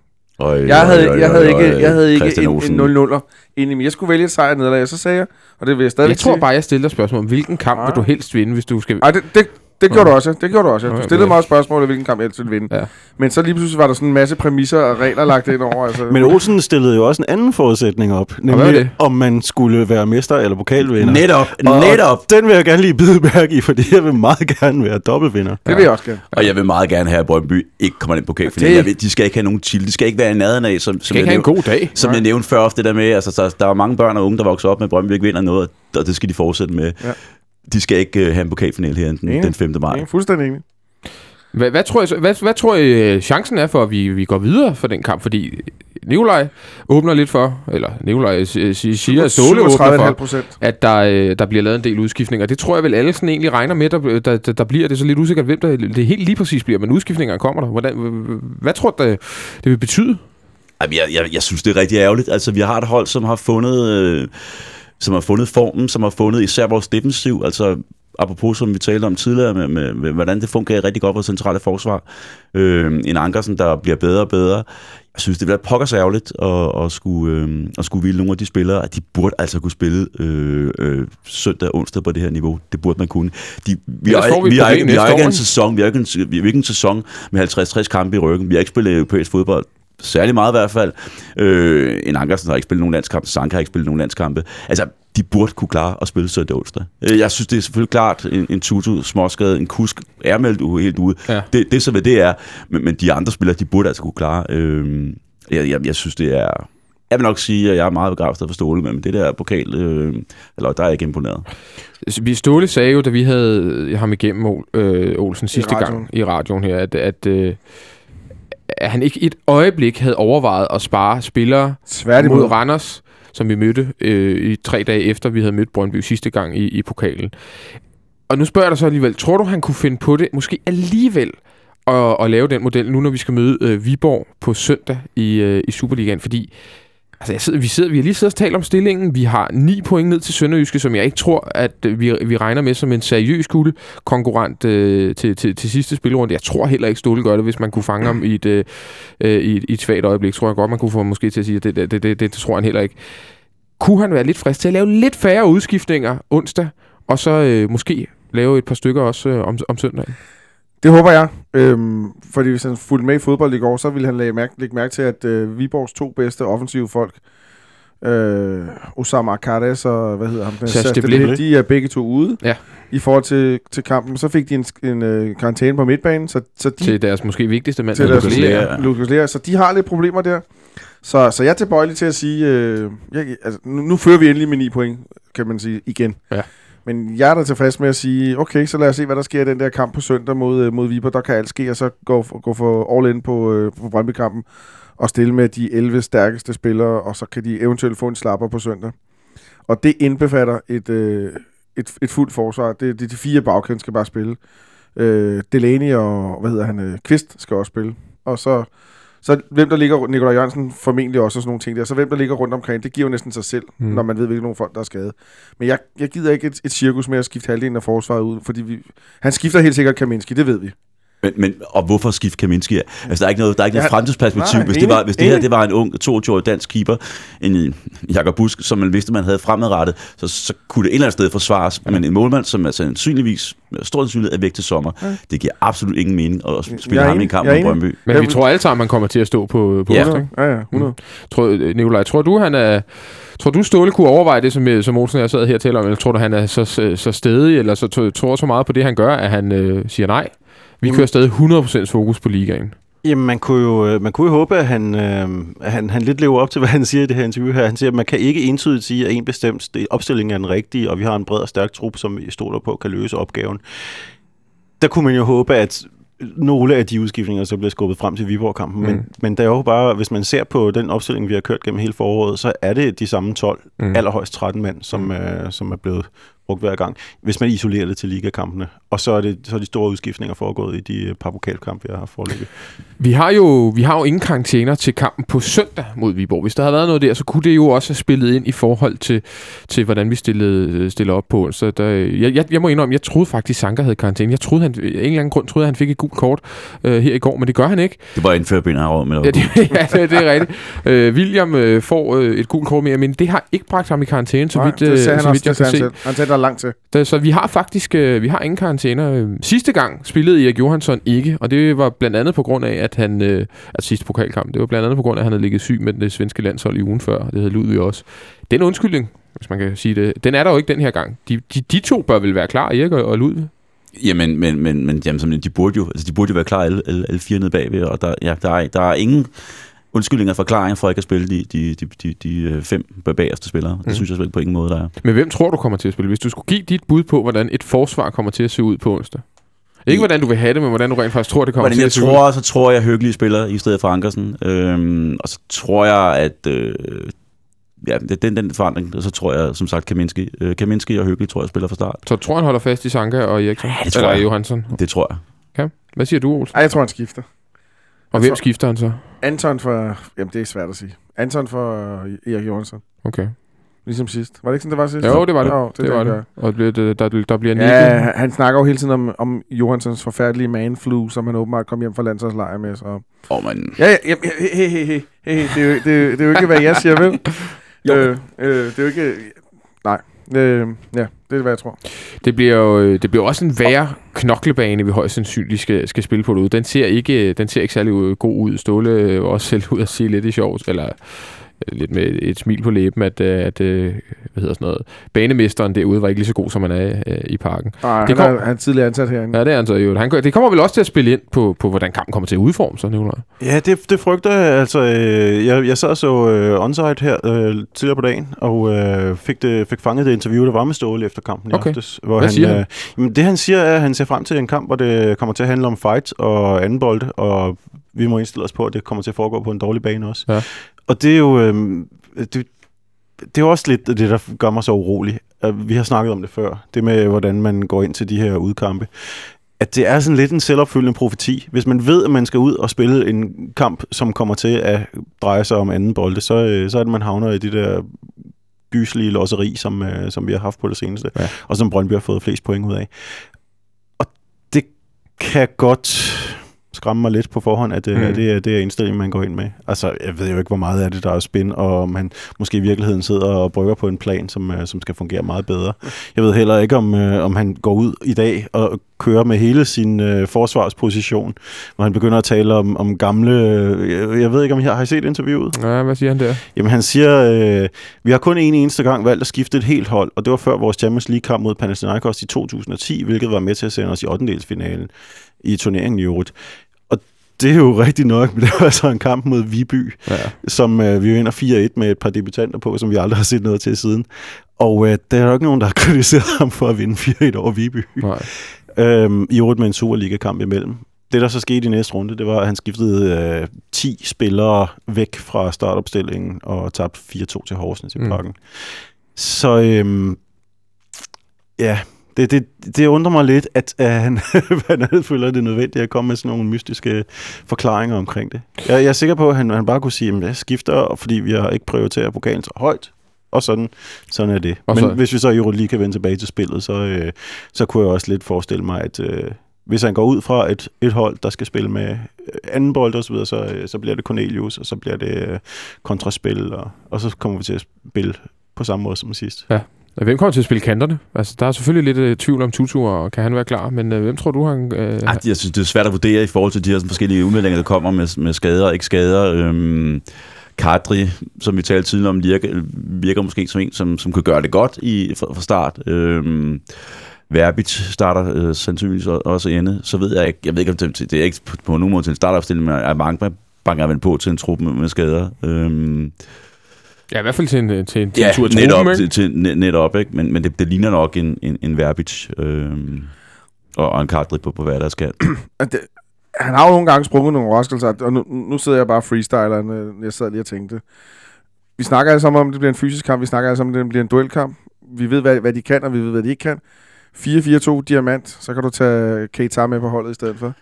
E: Øj,
C: Jeg havde,
E: øj,
C: jeg
E: øj,
C: havde ikke, jeg havde ikke en, en 0-0'er inde i mig. Jeg skulle vælge et sejr nederlag, og så sagde jeg, og det vil jeg stadig
B: Jeg tror bare, jeg stiller spørgsmål om, hvilken kamp vil
C: Ah.
B: du helst vinde, hvis du skal...
C: Ej, det, det, det gjorde du også. Det gjorde du også. Du stillede mig også spørgsmål om, hvilken kamp jeg helst ville vinde.
B: Ja.
C: Men så lige pludselig var der sådan en masse præmisser og regler lagt ind over. Altså.
D: Men Olsen stillede jo også en anden forudsætning op, nemlig
B: det?
D: om man skulle være mester eller pokalvinder.
E: Netop,
D: Og-
E: netop.
D: Og den vil jeg gerne lige bide mærke i, fordi jeg vil meget gerne være dobbeltvinder.
C: det vil jeg også gerne.
E: Og jeg vil meget gerne have, at Brøndby ikke kommer ind på pokalfinalen.
C: Det-
E: Jeg ved, De skal ikke have nogen chill. De skal ikke være i nærheden af, som, som jeg
B: have en
E: nævnte-
B: god dag.
E: Som
C: Nej.
E: jeg nævnte før, det der med, altså, der, der er mange børn og unge, der vokser op med, at Brøndby ikke vinder noget, og det skal de fortsætte med.
C: Ja.
E: De skal ikke uh, have en pokalfinale her den, den 5. maj.
C: Er fuldstændig enig.
B: Hvad, hvad, tror I, hvad, hvad tror I øh, chancen er for, at vi, vi går videre for den kamp? Fordi Nikolaj åbner lidt for, eller Nikolaj øh, si- siger, at Ståle åbner
C: 37,5
B: for, at der, øh, der bliver lavet en del udskiftninger. Det tror jeg vel alle sådan egentlig regner med, der, der, der, der bliver. Det så lidt usikkert, hvem der, det helt lige præcis bliver, men udskiftninger kommer der. Hvordan, hvad tror du, det, det vil betyde?
E: Jamen, jeg, jeg, jeg synes, det er rigtig ærgerligt. Altså, vi har et hold, som har fundet, øh, som har fundet formen, som har fundet især vores defensiv. Altså, apropos som vi talte om tidligere, med, med, med hvordan det fungerer rigtig godt på centrale forsvar. Øh, en Ankersen, der bliver bedre og bedre. Jeg synes, det bliver pokkers ærgerligt at, at, skulle, øh, at skulle hvile nogle af de spillere, at de burde altså kunne spille øh, øh, søndag og onsdag på det her niveau. Det burde man kunne. De, vi, har,
B: får vi
E: vi,
B: problem
E: ikke- vi har
B: næste
E: ikke en sæson, vi har ikke en, vi har ikke en sæson med 50-60 kampe i ryggen. Vi har ikke spillet europæisk fodbold særlig meget i hvert fald. Øh, en Ankersen har ikke spillet nogen landskampe, Sanka har ikke spillet nogen landskampe. Altså, de burde kunne klare at spille søndag onsdag. Øh, Jeg synes, det er selvfølgelig klart, en, en tutu, småskade, en kusk er meldt helt ude.
B: Ja.
E: Det, det så, hvad det er. Men, men de andre spillere, de burde altså kunne klare. Øh, jeg, jeg, jeg synes, det er... Jeg vil nok sige, at jeg er meget begejstret for Ståle, men det der pokal, øh, eller der er jeg ikke imponeret.
B: Vi Ståle sagde jo, da vi havde ham igennem Ol, øh, Olsen sidste gang i radioen her, at, at, øh, at han ikke et øjeblik havde overvejet at spare spillere
C: Tværtimod.
B: mod Randers, som vi mødte øh, i tre dage efter, vi havde mødt Brøndby sidste gang i, i pokalen. Og nu spørger jeg dig så alligevel, tror du, han kunne finde på det, måske alligevel, at, at lave den model, nu når vi skal møde øh, Viborg på søndag i, øh, i Superligaen? Fordi altså, jeg sidder, vi, sidder, vi har lige siddet og talt om stillingen. Vi har ni point ned til Sønderjyske, som jeg ikke tror, at øh, vi, vi regner med som en seriøs guld konkurrent øh, til, til, til sidste spilrunde. Jeg tror heller ikke, Ståle gør det, hvis man kunne fange ham i et, øh, øh i, et, i et svagt øjeblik. Tror jeg godt, man kunne få ham måske til at sige, at det, det, det, det, det, det tror han heller ikke. Kunne han være lidt frisk til at lave lidt færre udskiftninger onsdag, og så øh, måske lave et par stykker også øh, om, om søndagen?
C: Det håber jeg. Øhm, fordi hvis han fulgte med i fodbold i går, så ville han lægge mærke, lægge mærke til, at øh, Viborgs to bedste offensive folk, øh, Osama Akares og, hvad hedder ham?
B: Serge Deblé.
C: Deblé, De er begge to ude
B: Ja.
C: i forhold til, til kampen. Så fik de en, en øh, karantæne på midtbanen, så, så de
B: Til deres måske vigtigste mand.
C: til deres
B: Lucas
E: Lea.
C: Lucas Lea. Så de har lidt problemer der. Så, så jeg er tilbøjelig til at sige, øh, jeg, altså, nu, nu fører vi endelig med 9 point, kan man sige, igen.
B: Ja.
C: Men jeg er da tilfreds med at sige, okay, så lad os se, hvad der sker i den der kamp på søndag mod, øh, mod Viber. Der kan alt ske, og så gå, gå for all in på, øh, på Brøndby-kampen og stille med de 11 stærkeste spillere, og så kan de eventuelt få en slapper på søndag. Og det indbefatter et, øh, et, et fuldt forsvar. Det, det, de fire bagkæden skal bare spille. Øh, Delaney og, hvad hedder han, øh, Kvist skal også spille. Og så, så hvem der ligger, Nikolaj Jørgensen formentlig også og sådan nogle ting der. Så hvem der ligger rundt omkring, det giver jo næsten sig selv,
B: Mm.
C: når man ved, hvilke nogle folk, der er skadet. Men jeg, jeg gider ikke et, et cirkus med at skifte halvdelen af forsvaret ud, fordi vi, han skifter helt sikkert Kaminski, det ved vi.
E: Men, men, og hvorfor skifte Kaminski? Altså, der er ikke noget, der er ikke noget
C: Ja,
E: fremtidsperspektiv.
C: nej,
E: Hvis det, var, hvis det her det var en ung 22-årig dansk keeper, en Jakob Busk, som man vidste, man havde fremadrettet, så, så kunne det et eller andet sted forsvares. Men en målmand, som er sandsynligvis, med stor sandsynlighed er væk til sommer, det giver absolut ingen mening at spille ham i en kamp mod. Brøndby.
B: Men vi tror alle sammen, man kommer til at stå på, på
E: Ja.
B: onsdag. ikke?
C: Ja, ja, 100.
B: Tror, øh, Nikolaj, tror du, han er... Tror du, Ståle kunne overveje det, som, øh, som Olsen og jeg sad her og om, eller tror du, han er så, så, så stedig, eller så tror så meget på det, han gør, at han øh, siger nej? Vi kører stadig 100% fokus på ligaen.
D: Jamen, man kunne jo, øh, man kunne jo håbe, at han, øh, han, han lidt lever op til, hvad han siger i det her interview her. Han siger, at man kan ikke entydigt sige, at en bestemt opstilling er den rigtige, og vi har en bred og stærk trup, som vi stoler på, kan løse opgaven. Der kunne man jo håbe, at nogle af de udskiftninger så bliver skubbet frem til Viborg-kampen. Mm. Men, men der er jo bare, hvis man ser på den opstilling, vi har kørt gennem hele foråret, så er det de samme 12,
B: Mm.
D: allerhøjst 13 mænd, som,
B: mm.
D: øh, som er blevet brugt hver gang, hvis man isolerer det til ligakampene. Og så er, det, så er de store udskiftninger foregået i de øh, par pokalkampe, vi har forløbet.
B: Vi har, jo, vi har jo ingen karantæner til kampen på søndag mod Viborg. Hvis der havde været noget der, så kunne det jo også have spillet ind i forhold til, til hvordan vi stillede, stillede op på onsdag. Der, jeg, jeg, jeg må indrømme, jeg troede faktisk, Sanka havde karantæne. Jeg troede, han, af en eller anden grund troede, jeg, han fik et gult kort øh, her i går, men det gør han ikke.
E: Det var indført ben af med.
B: Ja, det, ja, det, det er rigtigt. Øh, William øh, får øh, et gult kort mere, men det har ikke bragt ham i karantæne, så
C: Nej,
B: vidt, øh, så vidt jeg kan se.
C: Han sagde, der er langt til.
B: Da, så vi har faktisk øh, vi har ingen karantæner. Øh, Sidste gang spillede Erik Johansson ikke, og det var blandt andet på grund af, at han... Øh, altså sidste pokalkamp, det var blandt andet på grund af, at han havde ligget syg med det svenske landshold i ugen før. Det havde Ludvig også. Den undskyldning, hvis man kan sige det, den er der jo ikke den her gang. De, de, de to bør vel være klar, Erik og, og Ludvig.
E: Jamen, men, men, men jamen, som de burde jo, altså, de burde jo være klar alle, alle, alle fire nede bagved, og der, ja, der, er, der er ingen undskyldninger og forklaringer for ikke at spille de, de, de, de, de øh, fem bagerste spillere. Det
B: Mm.
E: synes jeg selvfølgelig på ingen måde, der er.
B: Men hvem tror du kommer til at spille? Hvis du skulle give dit bud på, hvordan et forsvar kommer til at se ud på onsdag. Ikke hvordan du vil have det, men hvordan du rent faktisk tror, det kommer
E: Hvordan
B: til
E: jeg
B: at se
E: tror, så tror jeg, Høglige spiller i stedet for Ankersen. Øhm, og så tror jeg, at... Øh, ja, det- den, den forandring, og så tror jeg, som sagt, Kaminski, øh, Kaminski og Høglige tror jeg spiller fra start.
B: Så tror han holder fast i Sanka og Eriksen?
E: Ja, det tror
B: Eller
E: jeg.
B: Johansson?
E: Det tror jeg.
B: Hvad siger du, Olsen?
C: Ej, jeg tror, han skifter.
B: Og hvem
C: tror-
B: skifter han så?
C: Anton for... Jamen, det er svært at sige. Anton for Erik Johansson.
B: Okay.
C: Ligesom sidst. Var det ikke sådan, det var sidst?
B: Jo, det var det.
C: Jo, det,
B: Det var
C: det,
B: det. Og det bliver, det- der, der bliver
C: Ja,
B: nikket.
C: han- han snakker jo hele tiden om, om Johanssons forfærdelige manflu, som han åbenbart kom hjem fra landsholdslejr med. Så.
E: Åh, oh, men...
C: Ja, ja, ja, hey, hey, hey, hey, det, er jo, det, det er jo ikke, hvad jeg siger, vel?
E: Jo.
C: Øh, øh, det er jo ikke... Nej. Øh, ja, det er, hvad jeg tror.
B: Det bliver jo øh, det bliver også en værre knoklebane, vi højst sandsynligt skal, skal spille på derude. Den ser ikke, øh, den ser ikke særlig øh, god ud. Ståle også selv ud at sige lidt i sjovt, eller lidt med et smil på læben, at, øh, at øh, hvad hedder sådan noget, banemesteren derude var ikke lige så god, som han er øh, i parken.
C: Nej,
B: Det kom-
C: han, er, han er tidligere ansat herinde.
B: Ja, det er han så jo. Han, det kommer vel også til at spille ind på, på hvordan kampen kommer til at udforme sig, Nicolaj.
D: Ja, det, det frygter jeg. Altså, øh, jeg, jeg sad og så øh, onsite her øh, tidligere på dagen, og øh, fik, det, fik fanget det interview, der var med Ståle efter kampen
B: Okay.
D: i aftes. Hvor
B: Hvad
D: han,
B: siger han?
D: Øh, jamen, det han siger er, at han ser frem til en kamp, hvor det kommer til at handle om fight og anden bolde, og vi må indstille os på, at det kommer til at foregå på en dårlig bane også.
B: Ja.
D: Og det er jo... Øh, det, det er jo også lidt det, der gør mig så urolig. Vi har snakket om det før. Det med, hvordan man går ind til de her udkampe. At det er sådan lidt en selvopfyldende profeti. Hvis man ved, at man skal ud og spille en kamp, som kommer til at dreje sig om anden bolde, så, øh, så er det, man havner i det der gyslige losseri, som, øh, som vi har haft på det seneste.
B: Ja.
D: Og som Brøndby har fået flest point ud af. Og det kan godt skræmme mig lidt på forhånd, at det,
B: Mm.
D: mm. det, er, det er indstillingen, man går ind med. Altså, jeg ved jo ikke, hvor meget af det, der er spin, og om han måske i virkeligheden sidder og brygger på en plan, som, øh, som skal fungere meget bedre. Jeg ved heller ikke, om, øh, om han går ud i dag og kører med hele sin øh, forsvarsposition, hvor han begynder at tale om, om gamle... Øh, jeg, ved ikke, om I har, har I set interviewet?
B: Ja, hvad siger han der?
D: Jamen han siger, øh, vi har kun en eneste gang valgt at skifte et helt hold, og det var før vores Champions League-kamp mod Panathinaikos i 2010, hvilket var med til at sende os i 8. i turneringen i øvrigt. Det er jo rigtigt nok, men det var altså en kamp mod Viby,
B: Ja.
D: som øh, vi vinder 4-1 med et par debutanter på, som vi aldrig har set noget til siden. Og øh, der er jo ikke nogen, der har kritiseret ham for at vinde 4-1 over Viby.
B: Nej.
D: Øhm, I øvrigt med en Superliga-kamp imellem. Det, der så skete i næste runde, det var, at han skiftede øh, 10 spillere væk fra startopstillingen og tabte 4-2 til Horsens i
B: Mm.
D: parken. Så øhm, ja, det, det, det undrer mig lidt, at, at han, han føler det er nødvendigt at komme med sådan nogle mystiske forklaringer omkring det. Jeg, jeg er sikker på, at han, han bare kunne sige, at jeg skifter, fordi vi har ikke prioriteret pokalen så højt. Og sådan, sådan er det.
B: Og
D: Men
B: så-
D: hvis vi så i Euroleague kan vende tilbage til spillet, så, øh, så kunne jeg også lidt forestille mig, at øh, hvis han går ud fra et, et hold, der skal spille med øh, anden bold og så videre, så, øh, så bliver det Cornelius, og så bliver det øh, kontraspil, og, og så kommer vi til at spille på samme måde som sidst.
B: Hvem kommer til at spille kanterne? Altså, der er selvfølgelig lidt uh, tvivl om Tutu, og kan han være klar? Men uh, hvem tror du, han... Uh,
E: Ej, jeg synes, det er svært at vurdere i forhold til de her sådan, forskellige udmeldinger, der kommer med, med skader og ikke skader. Øhm, Kadri, som vi talte tidligere om, virker, virker måske som en, som, som kan gøre det godt i, fra, fra start. Øhm, Verbit starter øh, sandsynligvis også ende. Så ved jeg ikke, jeg ved ikke, om det, det er ikke på, på nogen måde til en startopstilling, men er banker vel på til en trup med, med skader. Øhm,
B: ja, i hvert fald til en, øh, til en, til
E: ja,
B: en tur i
E: netop, til,
B: ikke?
E: til, net- netop, ikke? Men, men det, det ligner nok en, en, en Verbic øhm, og, og en Kadri på, på hverdagskant.
C: at det, han har jo nogle gange sprunget nogle overraskelser, og nu, nu sidder jeg bare freestyler, når jeg sad lige og tænkte. Vi snakker alle sammen om, at det bliver en fysisk kamp, vi snakker alle sammen om, at det bliver en duelkamp. Vi ved, hvad, hvad de kan, og vi ved, hvad de ikke kan. 4-4-2 diamant, så kan du tage Keita med på holdet i stedet for.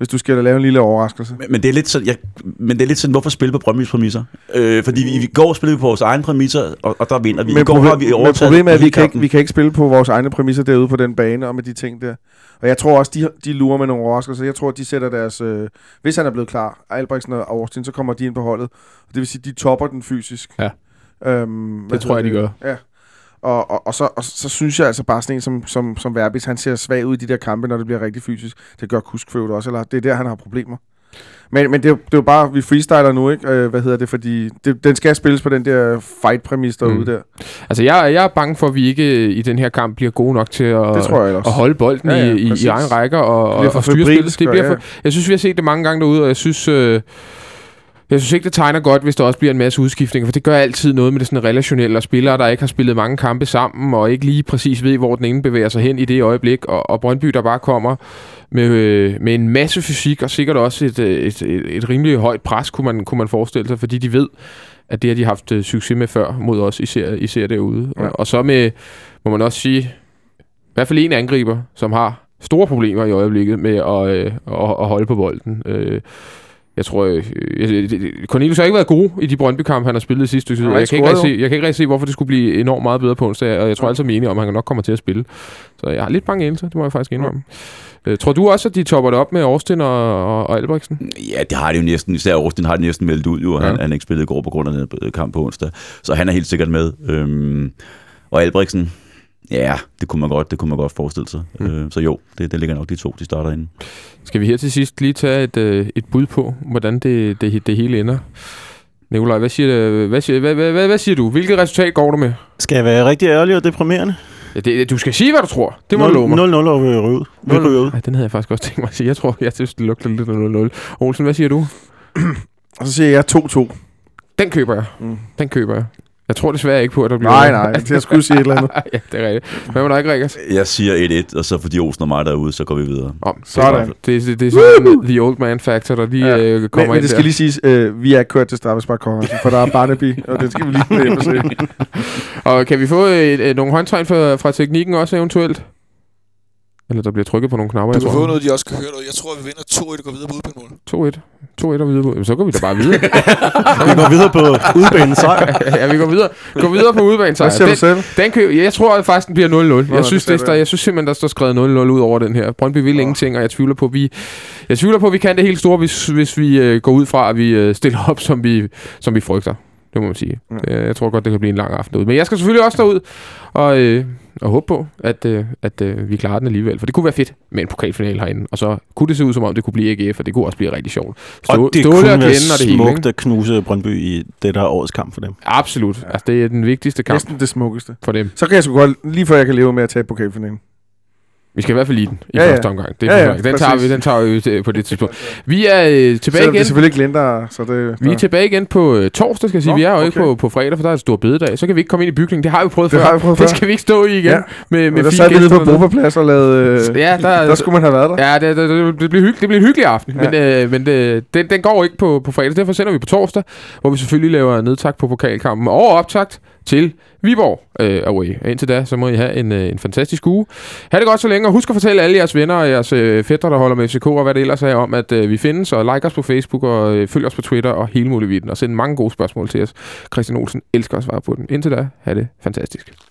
C: Hvis du skal lave en lille overraskelse.
E: Men, men, det er lidt sådan, jeg, men det er lidt sådan, hvorfor spille på Brøndby's præmisser? Øh, fordi vi, i går spillede vi på vores egne præmisser, og, og der vinder vi. I
C: Men,
E: går
C: problem,
E: har vi
C: men problemet er, at vi kan, ikke, vi kan ikke spille på vores egne præmisser derude på den bane og med de ting der. Og jeg tror også, de, de lurer med nogle overraskelser. Jeg tror, at de sætter deres... Øh, hvis han er blevet klar, Albrechtsen og Austin, så kommer de ind på holdet. Og det vil sige, at de topper den fysisk.
B: Ja.
C: Øhm,
B: Det tror jeg, de
C: hedder
B: gør.
C: Ja. Og, og, og, så, og så synes jeg altså bare sådan en som, som, som Verbis, han ser svag ud i de der kampe, når det bliver rigtig fysisk. Det gør Kusk for øvrigt også, eller det er der, han har problemer. Men, men det, er, jo- det er jo bare, vi freestyler nu, ikke? Øh, hvad hedder det? Fordi det, den skal spilles på den der fight-præmis derude
B: Mm.
C: der.
B: Altså, jeg, jeg er bange for, at vi ikke øh, i den her kamp bliver gode nok til at, at holde bolden
C: Ja,
B: ja,
C: ja,
B: ja, i, i,
C: præcis.
B: i egen rækker og, og, styre spillet. Det bliver for, jeg synes, vi har set det mange gange derude, og jeg synes... Øh, jeg synes ikke, det tegner godt, hvis der også bliver en masse udskiftninger, for det gør altid noget med det sådan relationelle, og spillere, der ikke har spillet mange kampe sammen, og ikke lige præcis ved, hvor den ene bevæger sig hen i det øjeblik, og, og Brøndby, der bare kommer med, øh, med en masse fysik, og sikkert også et, øh, et, et, et rimelig højt pres, kunne man, kunne man forestille sig, fordi de ved, at det har de haft øh, succes med før mod os, især, især derude.
C: Ja.
B: Ja. Og, og så med, må man også sige, i hvert fald en angriber, som har store problemer i øjeblikket med at, øh, at, at holde på bolden. Øh, jeg tror, øh, Cornelius har ikke været god i de Brøndby-kampe, han har spillet i sidste stykke.
C: Han
B: Jeg kan, ikke se, jeg kan ikke rigtig se, hvorfor det skulle blive enormt meget bedre på onsdag, og jeg tror altså, vi er enige om, at han nok kommer til at spille. Så jeg har lidt bange anelser, det må jeg faktisk indrømme. Øh, tror du også, at de topper det op med Austin og, og, og Albrechtsen?
E: Ja, det har det jo næsten. Især Austin har det næsten meldt ud, jo. Han,
B: Ja.
E: han ikke spillet i går på grund af den øh, kamp på onsdag. Så han er helt sikkert med. Øhm, og Albrechtsen, ja, det kunne man godt, det kunne man godt forestille sig.
B: Mm.
E: Øh, så jo, det, det ligger nok de to, de starter inde.
B: Skal vi her til sidst lige tage et, øh, et bud på, hvordan det, det, det hele ender? Nikolaj, hvad siger, hvad, siger, hvad, hvad, hvad, hvad siger du? Hvilket resultat går du med?
D: Skal jeg være rigtig ærlig og deprimerende?
B: Ja, det, du skal sige, hvad du tror. Det må du love mig.
D: 0-0 og vi ryger ud. Vi ryger ud.
B: Ej, den havde jeg faktisk også tænkt mig at sige. Jeg tror, jeg synes, det lugter lidt af 0-0. Olsen, hvad siger du?
C: Og så siger jeg 2-2.
B: Den køber jeg.
C: Mm.
B: Den køber jeg. Jeg tror desværre ikke på, at der bliver...
C: Nej, nej, jeg skulle sige et eller andet.
B: ja, det er rigtigt. Hvad med dig, Gregers?
E: Jeg siger 1-1, og så fordi Olsen og mig derude, så går vi videre.
B: Om,
C: Sådan.
B: Det, det, det er sådan the old man factor, der lige
C: Ja.
B: øh,
C: Men,
B: kommer
C: men
B: ind
C: det skal
B: der.
C: lige siges, øh, vi er kørt til straffesparkkonkurrencen, for der er Barnaby, og det skal vi lige med hjem og se.
B: Og kan vi få et, et, nogle håndtegn fra, fra teknikken også eventuelt? Eller der bliver trykket på nogle knapper,
F: få
B: tror.
F: noget, de også kan høre noget. Jeg tror, vi vinder 2-1 og går videre på udbanemål.
B: 2-1. 2-1 og videre på. Så går vi da bare videre.
D: Vi går videre på udbanen sejr.
B: ja, vi går videre. Går videre på udbanen.
C: Hvad siger du selv?
B: Den kø, jeg tror faktisk, den bliver 0-0.
C: nå,
B: Jeg synes, det, der, jeg synes simpelthen, der står skrevet 0-0 ud over den her. Brøndby vil ingenting, og jeg tvivler på, vi, jeg tvivler på, at vi kan det helt store, hvis, hvis vi øh, går ud fra, at vi øh, stiller op, som vi, som vi frygter. Det må man sige.
C: Ja.
B: Ja. Jeg tror godt, det kan blive en lang aften ud. Men jeg skal selvfølgelig også derud og, øh, og håbe på, at, øh, at øh, vi klarer den alligevel. For det kunne være fedt med en pokalfinale herinde. Og så kunne det se ud, som om det kunne blive AGF, og det kunne også blive rigtig sjovt. Stå,
D: Og det
B: Ståle
D: kunne
B: og
D: være
B: og det
D: smukt at knuse Brøndby i det, der er årets kamp for dem.
B: Absolut. Altså, det er den vigtigste kamp
C: Næsten det smukkeste.
B: for dem.
C: Så kan jeg sgu godt, lige før jeg kan leve med at tage pokalfinalen.
B: Vi skal i hvert fald lide den i
C: Ja,
B: ja, første omgang. Det er
C: Ja,
B: ja, den, tager vi, den tager vi på det tidspunkt. Vi er øh, tilbage
C: Selvom det
B: igen.
C: selvfølgelig ikke Linda, så det...
B: Vi er tilbage igen på øh, torsdag, skal jeg sige.
C: Nå,
B: vi er jo ikke
C: okay.
B: på, på fredag, for der er et stort bededag. Så kan vi ikke komme ind i bygningen. Det har vi prøvet
C: Det
B: før.
C: har vi prøvet
B: det
C: før.
B: skal vi ikke stå i igen.
C: Ja.
B: Med, med
C: Men der sad vi nede på. Broberplads og lavede... Øh,
B: Ja, der,
C: der skulle man have været der.
B: Ja, det, det, det, det, bliver hyggeligt. det bliver en hyggelig aften,
C: Ja.
B: ja. men, øh, men det, den, den går ikke på, på fredag. Derfor sender vi på torsdag, hvor vi selvfølgelig laver nedtakt på pokalkampen og optakt til Viborg øh, away. Og indtil da, så må I have en, øh, en fantastisk uge. Ha' det godt så længe, og husk at fortælle alle jeres venner og jeres øh, fætter, der holder med FCK, og hvad det ellers er om, at øh, vi findes, og like os på Facebook, og øh, følg os på Twitter, og hele muligheden, og send mange gode spørgsmål til os. Christian Olsen elsker at svare på den. Indtil da, ha' det fantastisk.